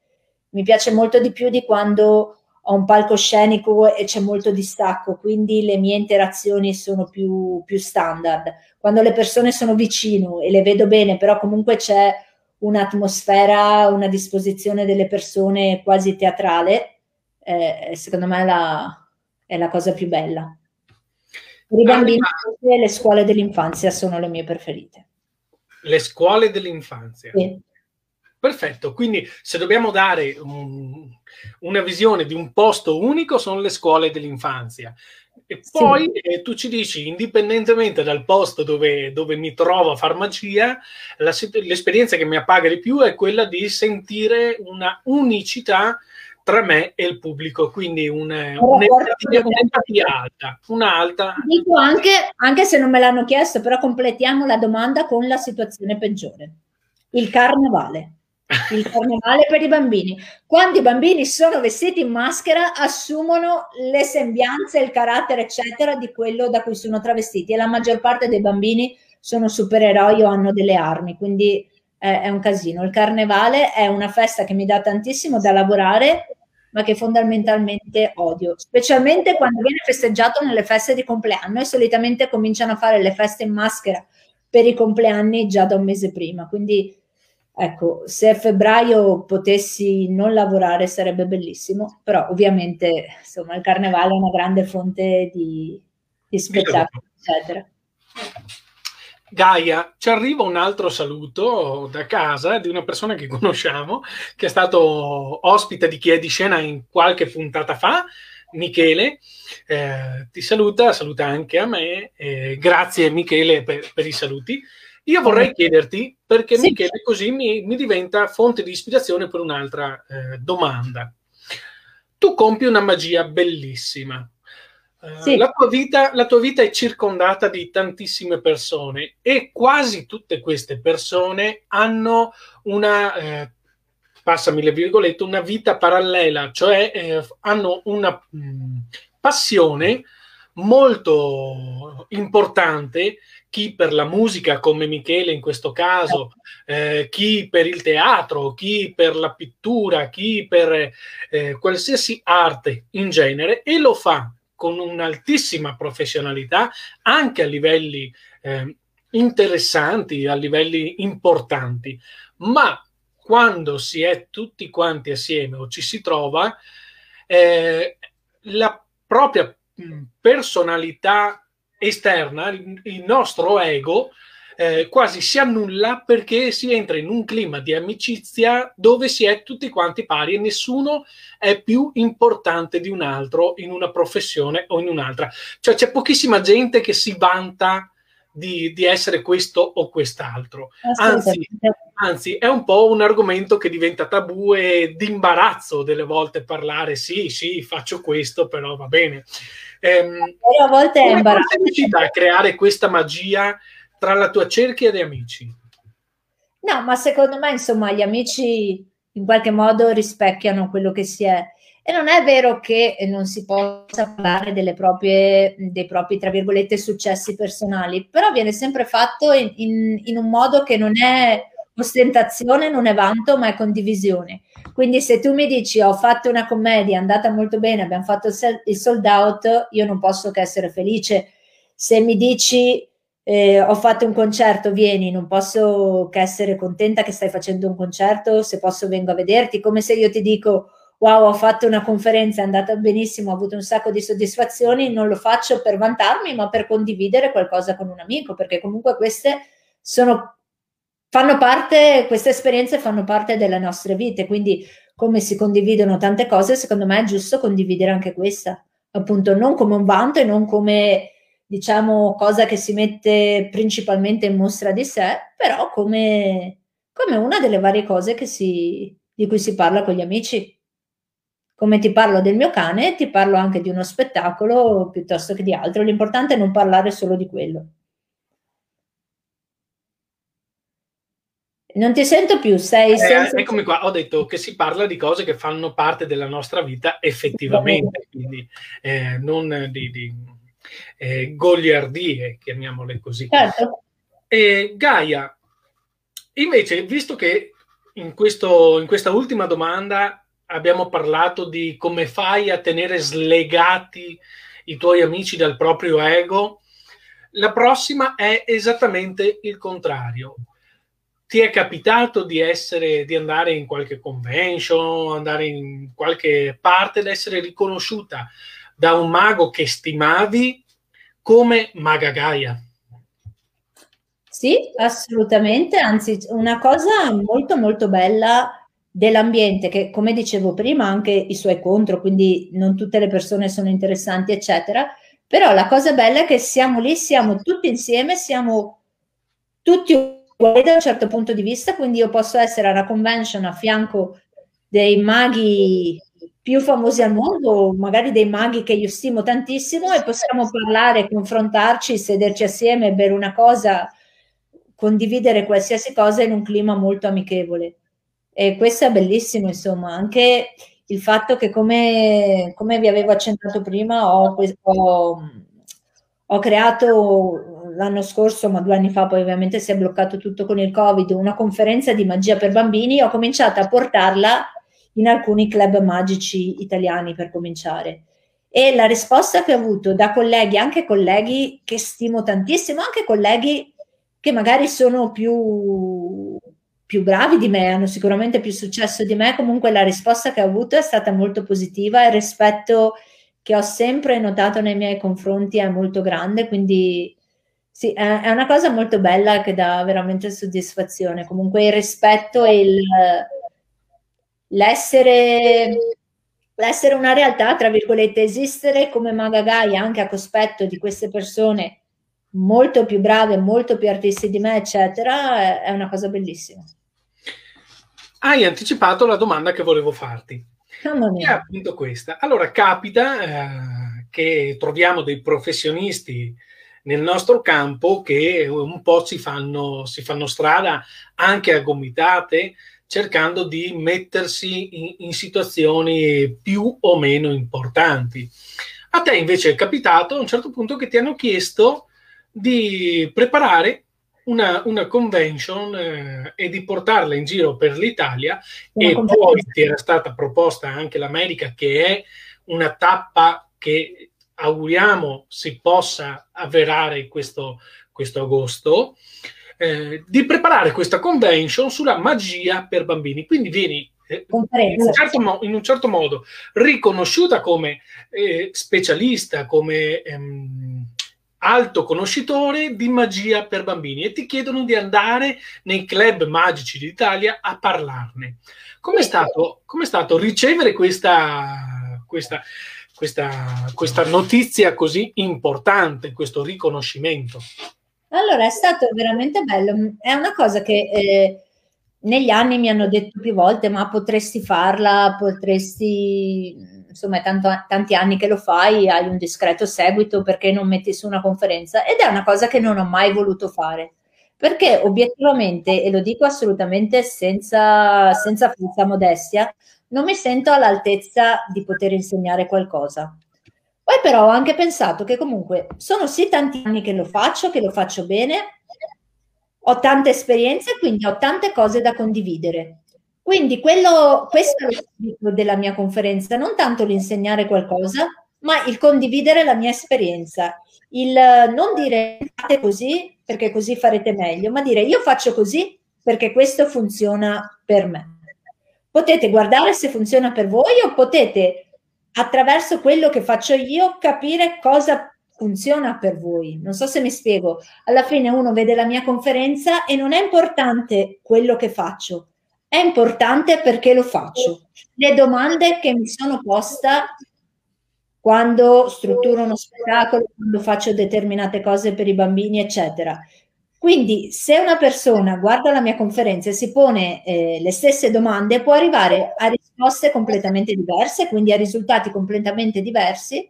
Mi piace molto di più di quando ho un palcoscenico e c'è molto distacco, quindi le mie interazioni sono più, più standard. Quando le persone sono vicino e le vedo bene, però comunque c'è un'atmosfera, una disposizione delle persone quasi teatrale, eh, secondo me è la, è la cosa più bella. Per i bambini ah, le scuole dell'infanzia sono le mie preferite. Le scuole dell'infanzia? Sì. Perfetto, quindi se dobbiamo dare un, una visione di un posto unico sono le scuole dell'infanzia. E poi sì. eh, tu ci dici, indipendentemente dal posto dove, dove mi trovo a farmacia, la, l'esperienza che mi appaga di più è quella di sentire una unicità tra me e il pubblico, quindi un, un'empatia, un'empatia alta. Una alta. Dico anche, anche se non me l'hanno chiesto, però completiamo la domanda con la situazione peggiore. Il carnevale il carnevale per i bambini. Quando i bambini sono vestiti in maschera, assumono le sembianze, il carattere, eccetera, di quello da cui sono travestiti. E la maggior parte dei bambini sono supereroi o hanno delle armi, quindi è, è un casino. Il carnevale è una festa che mi dà tantissimo da lavorare, ma che fondamentalmente odio, specialmente quando viene festeggiato nelle feste di compleanno e solitamente cominciano a fare le feste in maschera per i compleanni già da un mese prima. Quindi Ecco, se a febbraio potessi non lavorare sarebbe bellissimo, però ovviamente insomma il carnevale è una grande fonte di, di spettacolo, eccetera. Gaia, ci arriva un altro saluto da casa di una persona che conosciamo, che è stato ospite di Chi è di scena in qualche puntata fa, Michele. Eh, ti saluta, saluta anche a me. Eh, grazie Michele per, per i saluti. Io vorrei chiederti, perché sì. Michele così mi, mi, diventa fonte di ispirazione per un'altra eh, domanda. Tu compi una magia bellissima. Uh, sì. la, tua vita, la, tua vita, è circondata di tantissime persone e quasi tutte queste persone hanno una, eh, passami le virgolette, una vita parallela, cioè eh, hanno una mh, mm, passione molto importante chi per la musica come Michele in questo caso, eh, chi per il teatro, chi per la pittura, chi per eh, qualsiasi arte in genere e lo fa con un'altissima professionalità anche a livelli eh, interessanti, a livelli importanti, ma quando si è tutti quanti assieme o ci si trova, eh, la propria personalità esterna, il nostro ego eh, quasi si annulla perché si entra in un clima di amicizia dove si è tutti quanti pari e nessuno è più importante di un altro in una professione o in un'altra. Cioè c'è pochissima gente che si vanta di, di essere questo o quest'altro. Anzi, anzi, è un po' un argomento che diventa tabù e di imbarazzo delle volte parlare, sì, sì, faccio questo, però va bene. Ehm, a volte è imbarazzante. a creare questa magia tra la tua cerchia di amici? No, ma secondo me, insomma, gli amici in qualche modo rispecchiano quello che si è. E non è vero che non si possa parlare delle proprie, dei propri, tra virgolette, successi personali, però viene sempre fatto in, in, in un modo che non è ostentazione, non è vanto, ma è condivisione. Quindi se tu mi dici ho fatto una commedia, è andata molto bene, abbiamo fatto il sold out, io non posso che essere felice. Se mi dici eh, ho fatto un concerto, vieni, non posso che essere contenta che stai facendo un concerto, se posso vengo a vederti, come se io ti dico wow, ho fatto una conferenza, è andata benissimo, ho avuto un sacco di soddisfazioni, non lo faccio per vantarmi, ma per condividere qualcosa con un amico, perché comunque queste sono fanno parte, queste esperienze fanno parte delle nostre vite, quindi come si condividono tante cose, secondo me è giusto condividere anche questa, appunto non come un vanto e non come diciamo cosa che si mette principalmente in mostra di sé, però come, come una delle varie cose si, di cui si parla con gli amici. Come ti parlo del mio cane, ti parlo anche di uno spettacolo piuttosto che di altro. L'importante è non parlare solo di quello. Non ti sento più, sei eh, senza... Eccomi qua, ho detto che si parla di cose che fanno parte della nostra vita effettivamente, quindi eh, non di, di eh, goliardie, chiamiamole così. Certo. E Gaia, invece, visto che in, questo, in questa ultima domanda abbiamo parlato di come fai a tenere slegati i tuoi amici dal proprio ego, la prossima è esattamente il contrario. Ti è capitato di essere, di andare in qualche convention, andare in qualche parte ed essere riconosciuta da un mago che stimavi come Maga Gaia? Sì, assolutamente, anzi una cosa molto molto bella dell'ambiente che come dicevo prima anche i suoi contro, quindi non tutte le persone sono interessanti eccetera, però la cosa bella è che siamo lì, siamo tutti insieme, siamo tutti uguali da un certo punto di vista, quindi io posso essere alla convention a fianco dei maghi più famosi al mondo, magari dei maghi che io stimo tantissimo e possiamo parlare, confrontarci, sederci assieme, bere una cosa condividere qualsiasi cosa in un clima molto amichevole. E questo è bellissimo, insomma, anche il fatto che come, come vi avevo accennato prima, ho, ho, ho creato l'anno scorso, ma due anni fa poi ovviamente si è bloccato tutto con il Covid, una conferenza di magia per bambini, ho cominciato a portarla in alcuni club magici italiani per cominciare. E la risposta che ho avuto da colleghi, anche colleghi che stimo tantissimo, anche colleghi che magari sono più, più bravi di me, hanno sicuramente più successo di me, comunque la risposta che ho avuto è stata molto positiva e il rispetto che ho sempre notato nei miei confronti è molto grande, quindi sì, è, una cosa molto bella che dà veramente soddisfazione. Comunque il rispetto e il, l'essere, l'essere una realtà, tra virgolette, esistere come Magagai anche a cospetto di queste persone molto più brave, molto più artisti di me, eccetera, è una cosa bellissima. Hai anticipato la domanda che volevo farti. È appunto questa. Allora, capita eh, che troviamo dei professionisti nel nostro campo che un po' si fanno, si fanno strada anche a gomitate cercando di mettersi in, in situazioni più o meno importanti. A te invece è capitato a un certo punto che ti hanno chiesto di preparare una, una convention eh, e di portarla in giro per l'Italia una e poi ti era stata proposta anche l'America che è una tappa che auguriamo si possa avverare questo, questo agosto eh, di preparare questa convention sulla magia per bambini. Quindi vieni eh, in, un certo mo- in un certo modo riconosciuta come eh, specialista come ehm, alto conoscitore di magia per bambini e ti chiedono di andare nei club magici d'Italia a parlarne. Com'è stato, com'è stato ricevere questa, questa, questa, questa notizia così importante, questo riconoscimento? Allora, è stato veramente bello. È una cosa che eh, negli anni mi hanno detto più volte, ma potresti farla, potresti insomma tanto, tanti anni che lo fai, hai un discreto seguito, perché non metti su una conferenza? Ed è una cosa che non ho mai voluto fare, perché obiettivamente, e lo dico assolutamente senza, senza falsa modestia, non mi sento all'altezza di poter insegnare qualcosa. Poi però ho anche pensato che comunque sono sì tanti anni che lo faccio, che lo faccio bene, ho tante esperienze, quindi ho tante cose da condividere. Quindi quello, questo è lo spirito della mia conferenza, non tanto l'insegnare qualcosa, ma il condividere la mia esperienza, il non dire fate così perché così farete meglio, ma dire io faccio così perché questo funziona per me. Potete guardare se funziona per voi o potete attraverso quello che faccio io capire cosa funziona per voi. Non so se mi spiego. Alla fine uno vede la mia conferenza e non è importante quello che faccio, è importante perché lo faccio. Le domande che mi sono posta quando strutturo uno spettacolo, quando faccio determinate cose per i bambini, eccetera. Quindi se una persona guarda la mia conferenza e si pone eh, le stesse domande, può arrivare a risposte completamente diverse, quindi a risultati completamente diversi,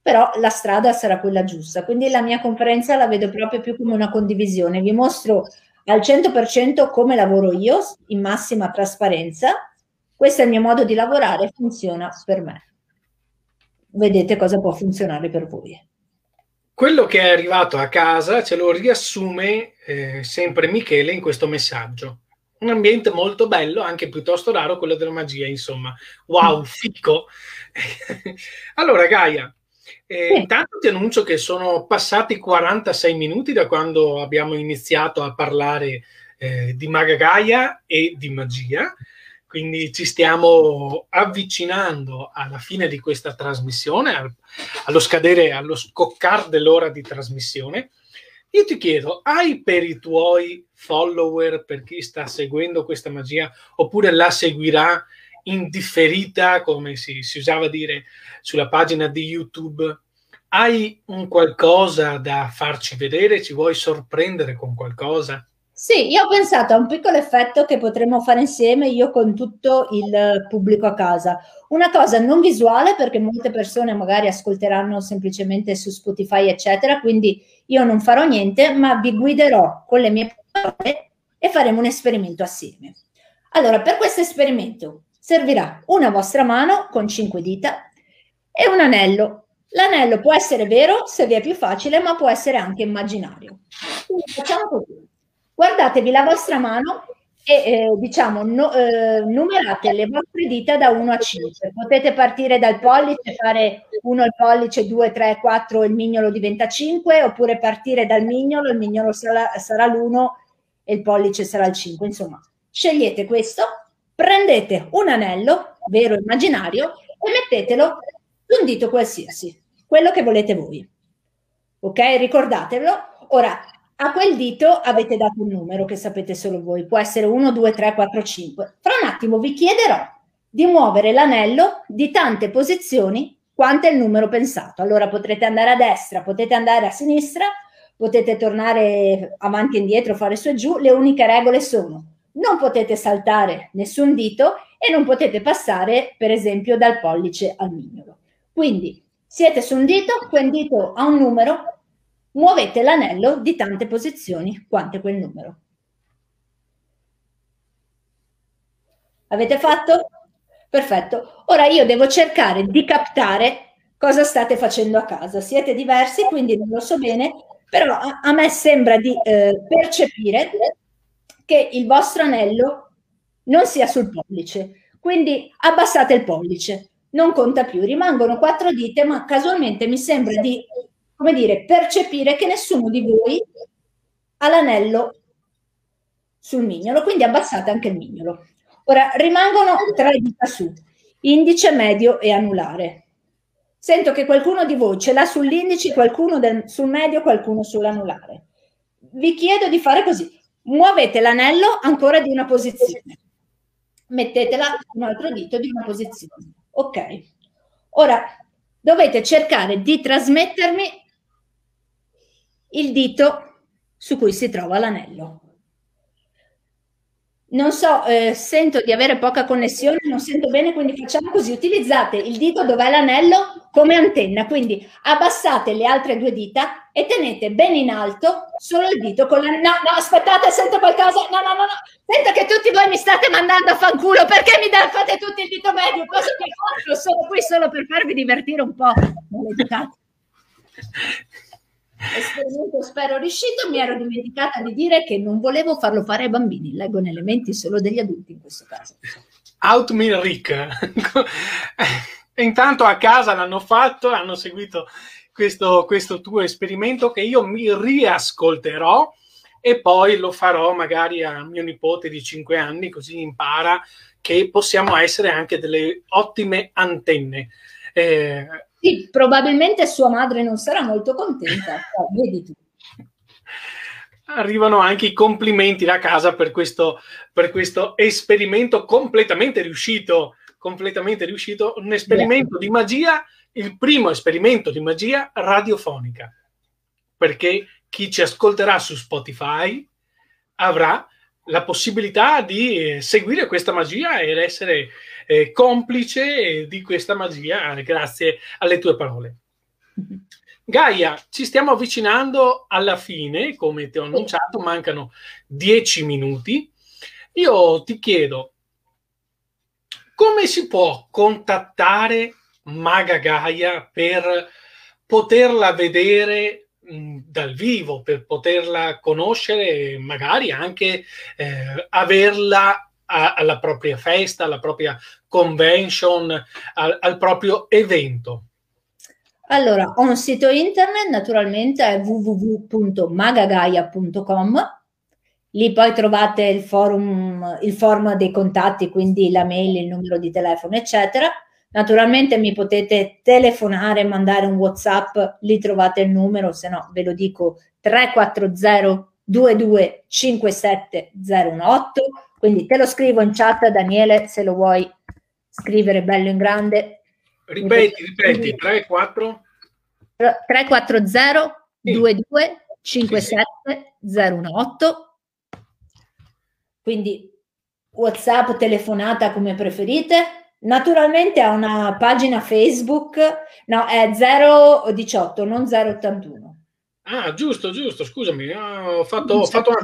però la strada sarà quella giusta. Quindi la mia conferenza la vedo proprio più come una condivisione. Vi mostro al 100% come lavoro io, in massima trasparenza. Questo è il mio modo di lavorare, funziona per me. Vedete cosa può funzionare per voi. Quello che è arrivato a casa ce lo riassume eh, sempre Michele in questo messaggio. Un ambiente molto bello, anche piuttosto raro, quello della magia, insomma. Wow, fico! allora, Gaia, eh. Intanto ti annuncio che sono passati 46 minuti da quando abbiamo iniziato a parlare eh, di Magagaia e di magia, quindi ci stiamo avvicinando alla fine di questa trasmissione, al, allo scadere, allo scoccar dell'ora di trasmissione. Io ti chiedo, hai per i tuoi follower, per chi sta seguendo questa magia, oppure la seguirà indifferita, come si, si usava dire sulla pagina di YouTube, hai un qualcosa da farci vedere? Ci vuoi sorprendere con qualcosa? Sì, io ho pensato a un piccolo effetto che potremmo fare insieme io con tutto il pubblico a casa. Una cosa non visuale perché molte persone magari ascolteranno semplicemente su Spotify, eccetera, quindi io non farò niente, ma vi guiderò con le mie parole e faremo un esperimento assieme. Allora, per questo esperimento servirà una vostra mano con cinque dita e un anello. L'anello può essere vero se vi è più facile, ma può essere anche immaginario. Quindi facciamo così. Guardatevi la vostra mano e eh, diciamo no, eh, numerate le vostre dita da 1 a 5. Potete partire dal pollice, fare 1 il pollice, 2, 3, 4, il mignolo diventa 5, oppure partire dal mignolo, il mignolo sarà, sarà l'1 e il pollice sarà il 5. Insomma, scegliete questo prendete un anello, vero immaginario, e mettetelo su un dito qualsiasi, quello che volete voi. Ok? Ricordatevelo. Ora, a quel dito avete dato un numero che sapete solo voi, può essere 1, 2, 3, 4, 5. Fra un attimo vi chiederò di muovere l'anello di tante posizioni quanto è il numero pensato. Allora potrete andare a destra, potete andare a sinistra, potete tornare avanti e indietro, fare su e giù. Le uniche regole sono non potete saltare nessun dito e non potete passare, per esempio, dal pollice al mignolo. Quindi siete su un dito, quel dito ha un numero, muovete l'anello di tante posizioni quante quel numero. Avete fatto? Perfetto. Ora io devo cercare di captare cosa state facendo a casa. Siete diversi, quindi non lo so bene, però a, a me sembra di eh, percepire che il vostro anello non sia sul pollice. Quindi abbassate il pollice, non conta più, rimangono quattro dita, ma casualmente mi sembra di, come dire, percepire che nessuno di voi ha l'anello sul mignolo, quindi abbassate anche il mignolo. Ora rimangono tre dita su, indice, medio e anulare. Sento che qualcuno di voi ce l'ha sull'indice, qualcuno del, sul medio, qualcuno sull'anulare. Vi chiedo di fare così muovete l'anello ancora di una posizione, mettetela un altro dito di una posizione. Ok, ora dovete cercare di trasmettermi il dito su cui si trova l'anello. Non so, eh, sento di avere poca connessione, non sento bene, quindi facciamo così. Utilizzate il dito dove è l'anello come antenna, quindi abbassate le altre due dita e tenete ben in alto solo il dito con la... No, no, aspettate, sento qualcosa. No, no, no, no. Sento che tutti voi mi state mandando a fanculo perché mi fate tutti il dito medio, cosa che faccio? Sono qui solo per farvi divertire un po'. Maleducati esperimento spero riuscito, mi ero dimenticata di dire che non volevo farlo fare ai bambini, leggo nelle menti solo degli adulti in questo caso. Outmin Rick. intanto a casa l'hanno fatto, hanno seguito questo, questo tuo esperimento che io mi riascolterò e poi lo farò magari a mio nipote di 5 anni, così impara che possiamo essere anche delle ottime antenne. Eh, sì, probabilmente sua madre non sarà molto contenta, vedi tu. Arrivano anche i complimenti da casa per questo, per questo esperimento completamente riuscito, completamente riuscito, un esperimento di magia, il primo esperimento di magia radiofonica, perché chi ci ascolterà su Spotify avrà la possibilità di seguire questa magia ed essere eh, complice di questa magia grazie alle tue parole. Gaia, ci stiamo avvicinando alla fine, come ti ho annunciato, mancano dieci minuti. Io ti chiedo, come si può contattare Maga Gaia per poterla vedere dal vivo, per poterla conoscere, magari anche eh, averla a, alla propria festa, alla propria convention, al, al proprio evento? Allora, ho un sito internet, naturalmente è www.magagaia.com. Lì poi trovate il forum, il form dei contatti, quindi la mail, il numero di telefono, eccetera. Naturalmente mi potete telefonare, mandare un WhatsApp, lì trovate il numero, se no ve lo dico 340 2257018. Quindi te lo scrivo in chat, Daniele, se lo vuoi scrivere bello in grande. Ripeti, ripeti, 34 340 2257018. Quindi WhatsApp, telefonata come preferite Naturalmente ha una pagina Facebook, no, è 018, non 081. Ah, giusto, giusto, scusami, ho fatto, ho fatto una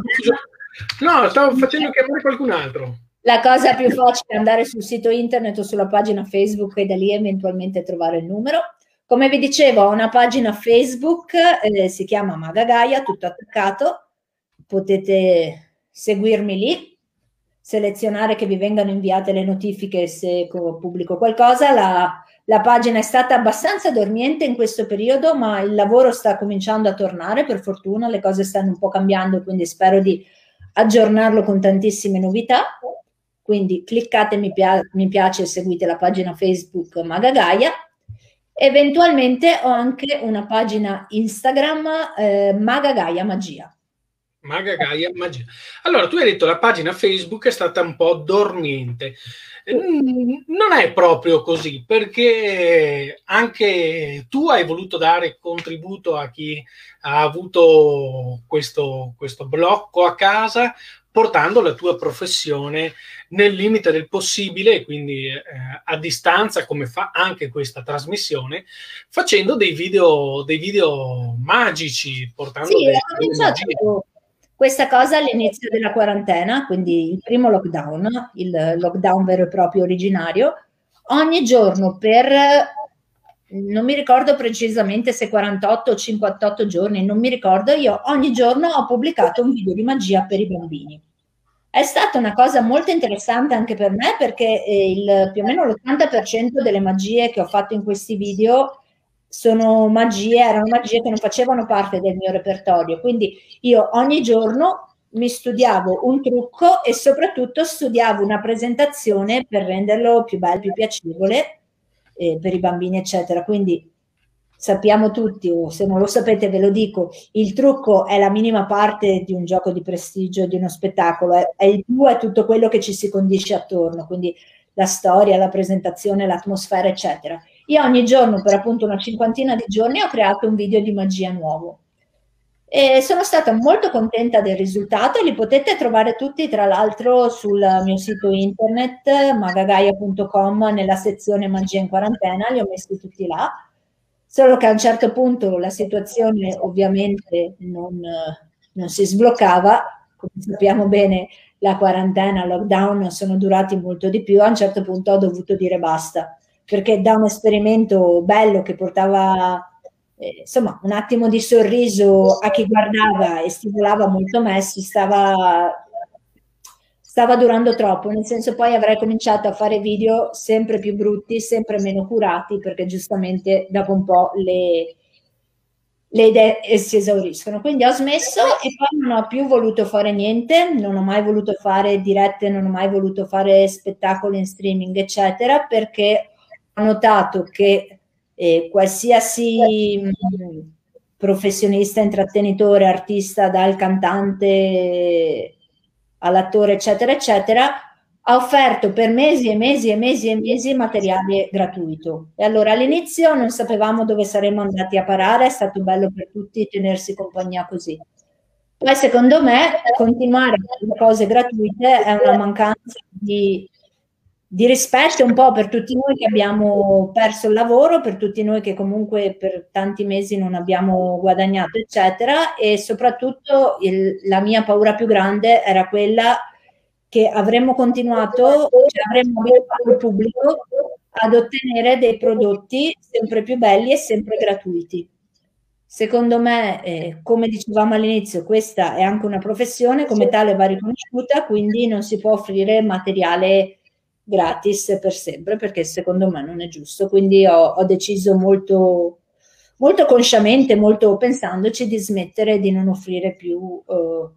No, stavo facendo chiamare qualcun altro. La cosa più facile è andare sul sito internet o sulla pagina Facebook e da lì eventualmente trovare il numero. Come vi dicevo, ho una pagina Facebook, eh, si chiama Magagaia, tutto attaccato. Potete seguirmi lì selezionare che vi vengano inviate le notifiche se pubblico qualcosa. La, la, pagina è stata abbastanza dormiente in questo periodo, ma il lavoro sta cominciando a tornare, per fortuna, le cose stanno un po' cambiando, quindi spero di aggiornarlo con tantissime novità. Quindi cliccate mi, pia- mi piace e seguite la pagina Facebook Magagaia. Eventualmente ho anche una pagina Instagram eh, Magagaia Magia. Maga Gaia Magia. Allora, tu hai detto la pagina Facebook è stata un po' dormiente. Mm, non è proprio così, perché anche tu hai voluto dare contributo a chi ha avuto questo, questo blocco a casa, portando la tua professione nel limite del possibile, quindi eh, a distanza, come fa anche questa trasmissione, facendo dei video, dei video magici, portando sì, dei, delle magie questa cosa all'inizio della quarantena, quindi il primo lockdown, il lockdown vero e proprio originario, ogni giorno per, non mi ricordo precisamente se 48 o 58 giorni, non mi ricordo, io ogni giorno ho pubblicato un video di magia per i bambini. È stata una cosa molto interessante anche per me perché eh, il, più o meno l'80% delle magie che ho fatto in questi video sono magie, erano magie che non facevano parte del mio repertorio. Quindi io ogni giorno mi studiavo un trucco e soprattutto studiavo una presentazione per renderlo più bello, più piacevole eh, per i bambini, eccetera. Quindi sappiamo tutti, o se non lo sapete ve lo dico, il trucco è la minima parte di un gioco di prestigio, di uno spettacolo, è, è il più, è tutto quello che ci si condisce attorno, quindi la storia, la presentazione, l'atmosfera, eccetera. Io ogni giorno, per appunto una cinquantina di giorni, ho creato un video di magia nuovo. E sono stata molto contenta del risultato, li potete trovare tutti tra l'altro sul mio sito internet magagaia.com nella sezione magia in quarantena, li ho messi tutti là, solo che a un certo punto la situazione ovviamente non, non si sbloccava, come sappiamo bene la quarantena, il lockdown sono durati molto di più, a un certo punto ho dovuto dire basta perché da un esperimento bello che portava eh, insomma un attimo di sorriso a chi guardava e stimolava molto me, si stava, stava durando troppo, nel senso poi avrei cominciato a fare video sempre più brutti, sempre meno curati, perché giustamente dopo un po' le, le idee si esauriscono. Quindi ho smesso e poi non ho più voluto fare niente, non ho mai voluto fare dirette, non ho mai voluto fare spettacoli in streaming, eccetera, perché notato che eh, qualsiasi mm, professionista, intrattenitore, artista, dal cantante all'attore, eccetera, eccetera, ha offerto per mesi e mesi e mesi e mesi materiale gratuito. E allora all'inizio non sapevamo dove saremmo andati a parare, è stato bello per tutti tenersi compagnia così. Poi secondo me continuare a fare cose gratuite è una mancanza di, di rispetto un po' per tutti noi che abbiamo perso il lavoro, per tutti noi che comunque per tanti mesi non abbiamo guadagnato, eccetera, e soprattutto il, la mia paura più grande era quella che avremmo continuato, cioè avremmo abituato il pubblico ad ottenere dei prodotti sempre più belli e sempre gratuiti. Secondo me, eh, come dicevamo all'inizio, questa è anche una professione, come tale va riconosciuta, quindi non si può offrire materiale gratis per sempre, perché secondo me non è giusto. Quindi ho, ho deciso molto, molto consciamente, molto pensandoci, di smettere di non offrire più eh,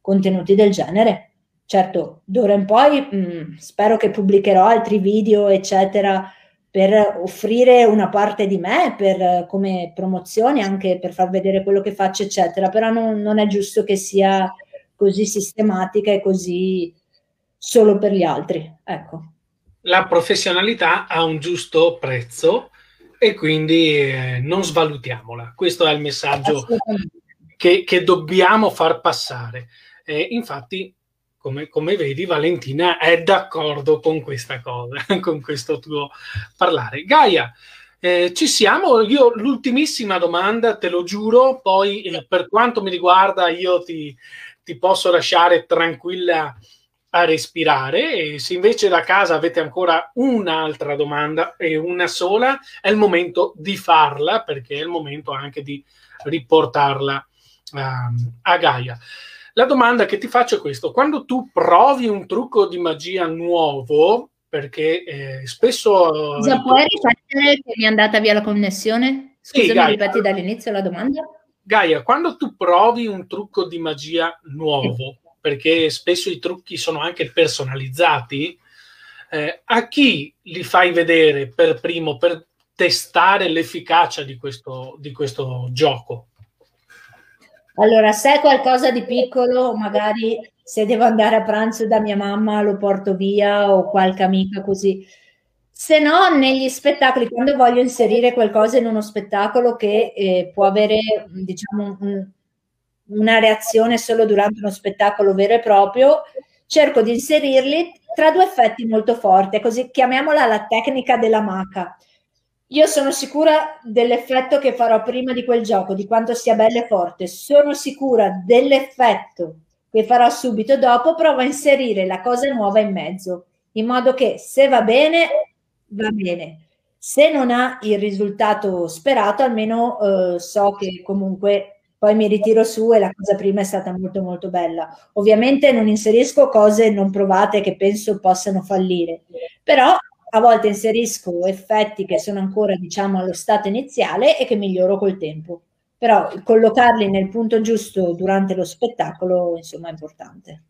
contenuti del genere Certo, d'ora in poi mh, mm, spero che pubblicherò altri video, eccetera, per offrire una parte di me, per, come promozione, anche per far vedere quello che faccio, eccetera. Però non, non è giusto che sia così sistematica e così solo per gli altri. Ecco. La professionalità ha un giusto prezzo e quindi eh, non svalutiamola. Questo è il messaggio che, che dobbiamo far passare. Eh, infatti, come, come, vedi, Valentina è d'accordo con questa cosa, con questo tuo parlare. Gaia, eh, ci siamo? Io l'ultimissima domanda, te lo giuro, poi per quanto mi riguarda io ti, ti, posso lasciare tranquilla a respirare e se invece da casa avete ancora un'altra domanda e una sola, è il momento di farla perché è il momento anche di riportarla um, a Gaia. La domanda che ti faccio è questa: quando tu provi un trucco di magia nuovo, perché eh, spesso... Scusa, puoi ripetere che mi è andata via la connessione? Scusa, sì, ripeti dall'inizio la domanda? Gaia, quando tu provi un trucco di magia nuovo, perché spesso i trucchi sono anche personalizzati, eh, a chi li fai vedere per primo per testare l'efficacia di questo, di questo gioco? Allora, se è qualcosa di piccolo, magari se devo andare a pranzo da mia mamma lo porto via o qualche amica così. Se no, negli spettacoli, quando voglio inserire qualcosa in uno spettacolo che eh, può avere, diciamo, un, una reazione solo durante uno spettacolo vero e proprio, cerco di inserirli tra due effetti molto forti, così chiamiamola la tecnica della maca. Io sono sicura dell'effetto che farò prima di quel gioco, di quanto sia bello e forte. Sono sicura dell'effetto che farò subito dopo, provo a inserire la cosa nuova in mezzo, in modo che se va bene, va bene. Se non ha il risultato sperato, almeno eh, so che comunque poi mi ritiro su e la cosa prima è stata molto molto bella. Ovviamente non inserisco cose non provate che penso possano fallire, però a volte inserisco effetti che sono ancora, diciamo, allo stato iniziale e che miglioro col tempo. Però collocarli nel punto giusto durante lo spettacolo, insomma, è importante.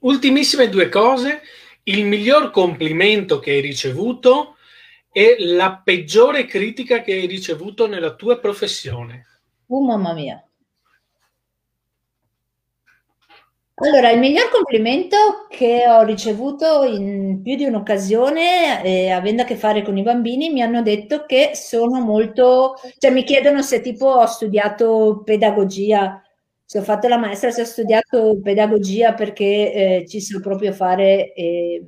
Ultimissime due cose. Il miglior complimento che hai ricevuto e la peggiore critica che hai ricevuto nella tua professione. Oh, mamma mia. Allora, il miglior complimento che ho ricevuto in più di un'occasione, eh, avendo a che fare con i bambini, mi hanno detto che sono molto, cioè mi chiedono se tipo ho studiato pedagogia, se ho fatto la maestra, se ho studiato pedagogia perché eh, ci so proprio fare e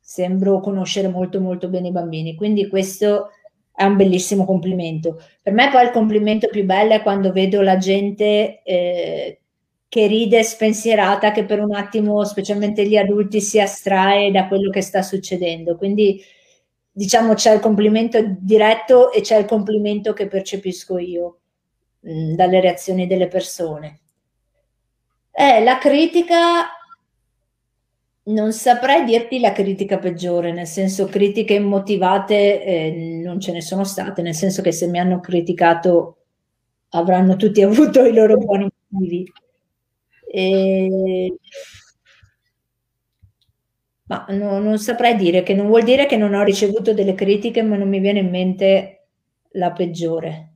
sembro conoscere molto molto bene i bambini. Quindi questo è un bellissimo complimento. Per me poi il complimento più bello è quando vedo la gente eh, che ride spensierata, che per un attimo, specialmente gli adulti, si astrae da quello che sta succedendo. Quindi diciamo c'è il complimento diretto e c'è il complimento che percepisco io mh, mm, dalle reazioni delle persone. Eh, la critica non saprei dirti la critica peggiore, nel senso critiche immotivate eh, non ce ne sono state, nel senso che se mi hanno criticato avranno tutti avuto i loro buoni motivi. E... Ma no, non saprei dire, che non vuol dire che non ho ricevuto delle critiche, ma non mi viene in mente la peggiore.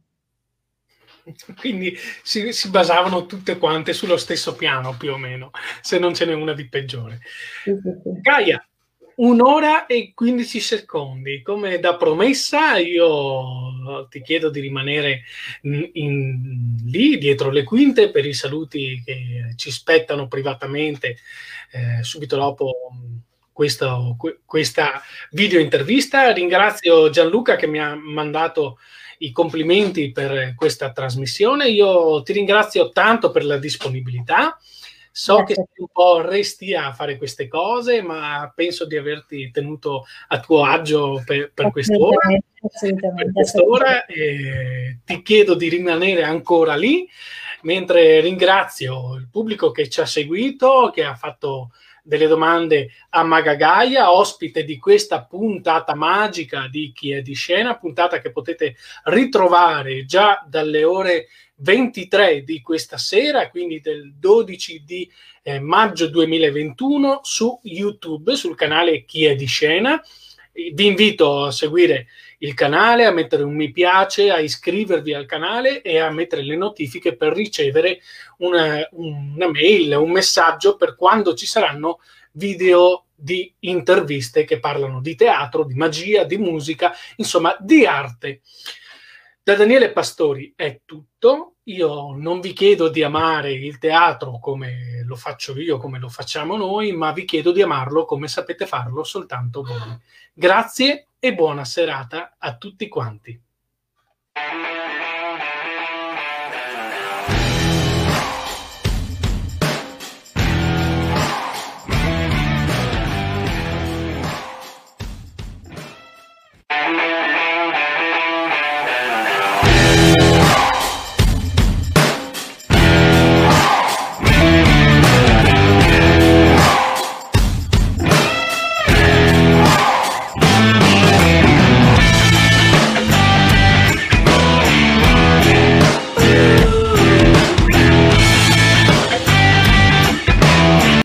quindi si, si, basavano tutte quante sullo stesso piano più o meno, se non ce n'è una di peggiore. Gaia, un'ora e 15 secondi, come da promessa io ti chiedo di rimanere in, in, lì dietro le quinte per i saluti che ci spettano privatamente eh, subito dopo questo, questa video intervista. Ringrazio Gianluca che mi ha mandato i complimenti per questa trasmissione. Io ti ringrazio tanto per la disponibilità. So Grazie. che sei un po' resti a fare queste cose, ma penso di averti tenuto a tuo agio per, per quest'ora. Per quest'ora ti chiedo di rimanere ancora lì, mentre ringrazio il pubblico che ci ha seguito, che ha fatto delle domande a Magagaia, ospite di questa puntata magica di Chi è di scena, puntata che potete ritrovare già dalle ore 23 di questa sera, quindi del 12 di eh, maggio 2021 su YouTube, sul canale Chi è di scena. Vi invito a seguire il canale, a mettere un mi piace, a iscrivervi al canale e a mettere le notifiche per ricevere una, una mail, un messaggio per quando ci saranno video di interviste che parlano di teatro, di magia, di musica, insomma di arte. Da Daniele Pastori è tutto. Io non vi chiedo di amare il teatro come lo faccio io, come lo facciamo noi, ma vi chiedo di amarlo come sapete farlo soltanto voi. Grazie e buona serata a tutti quanti.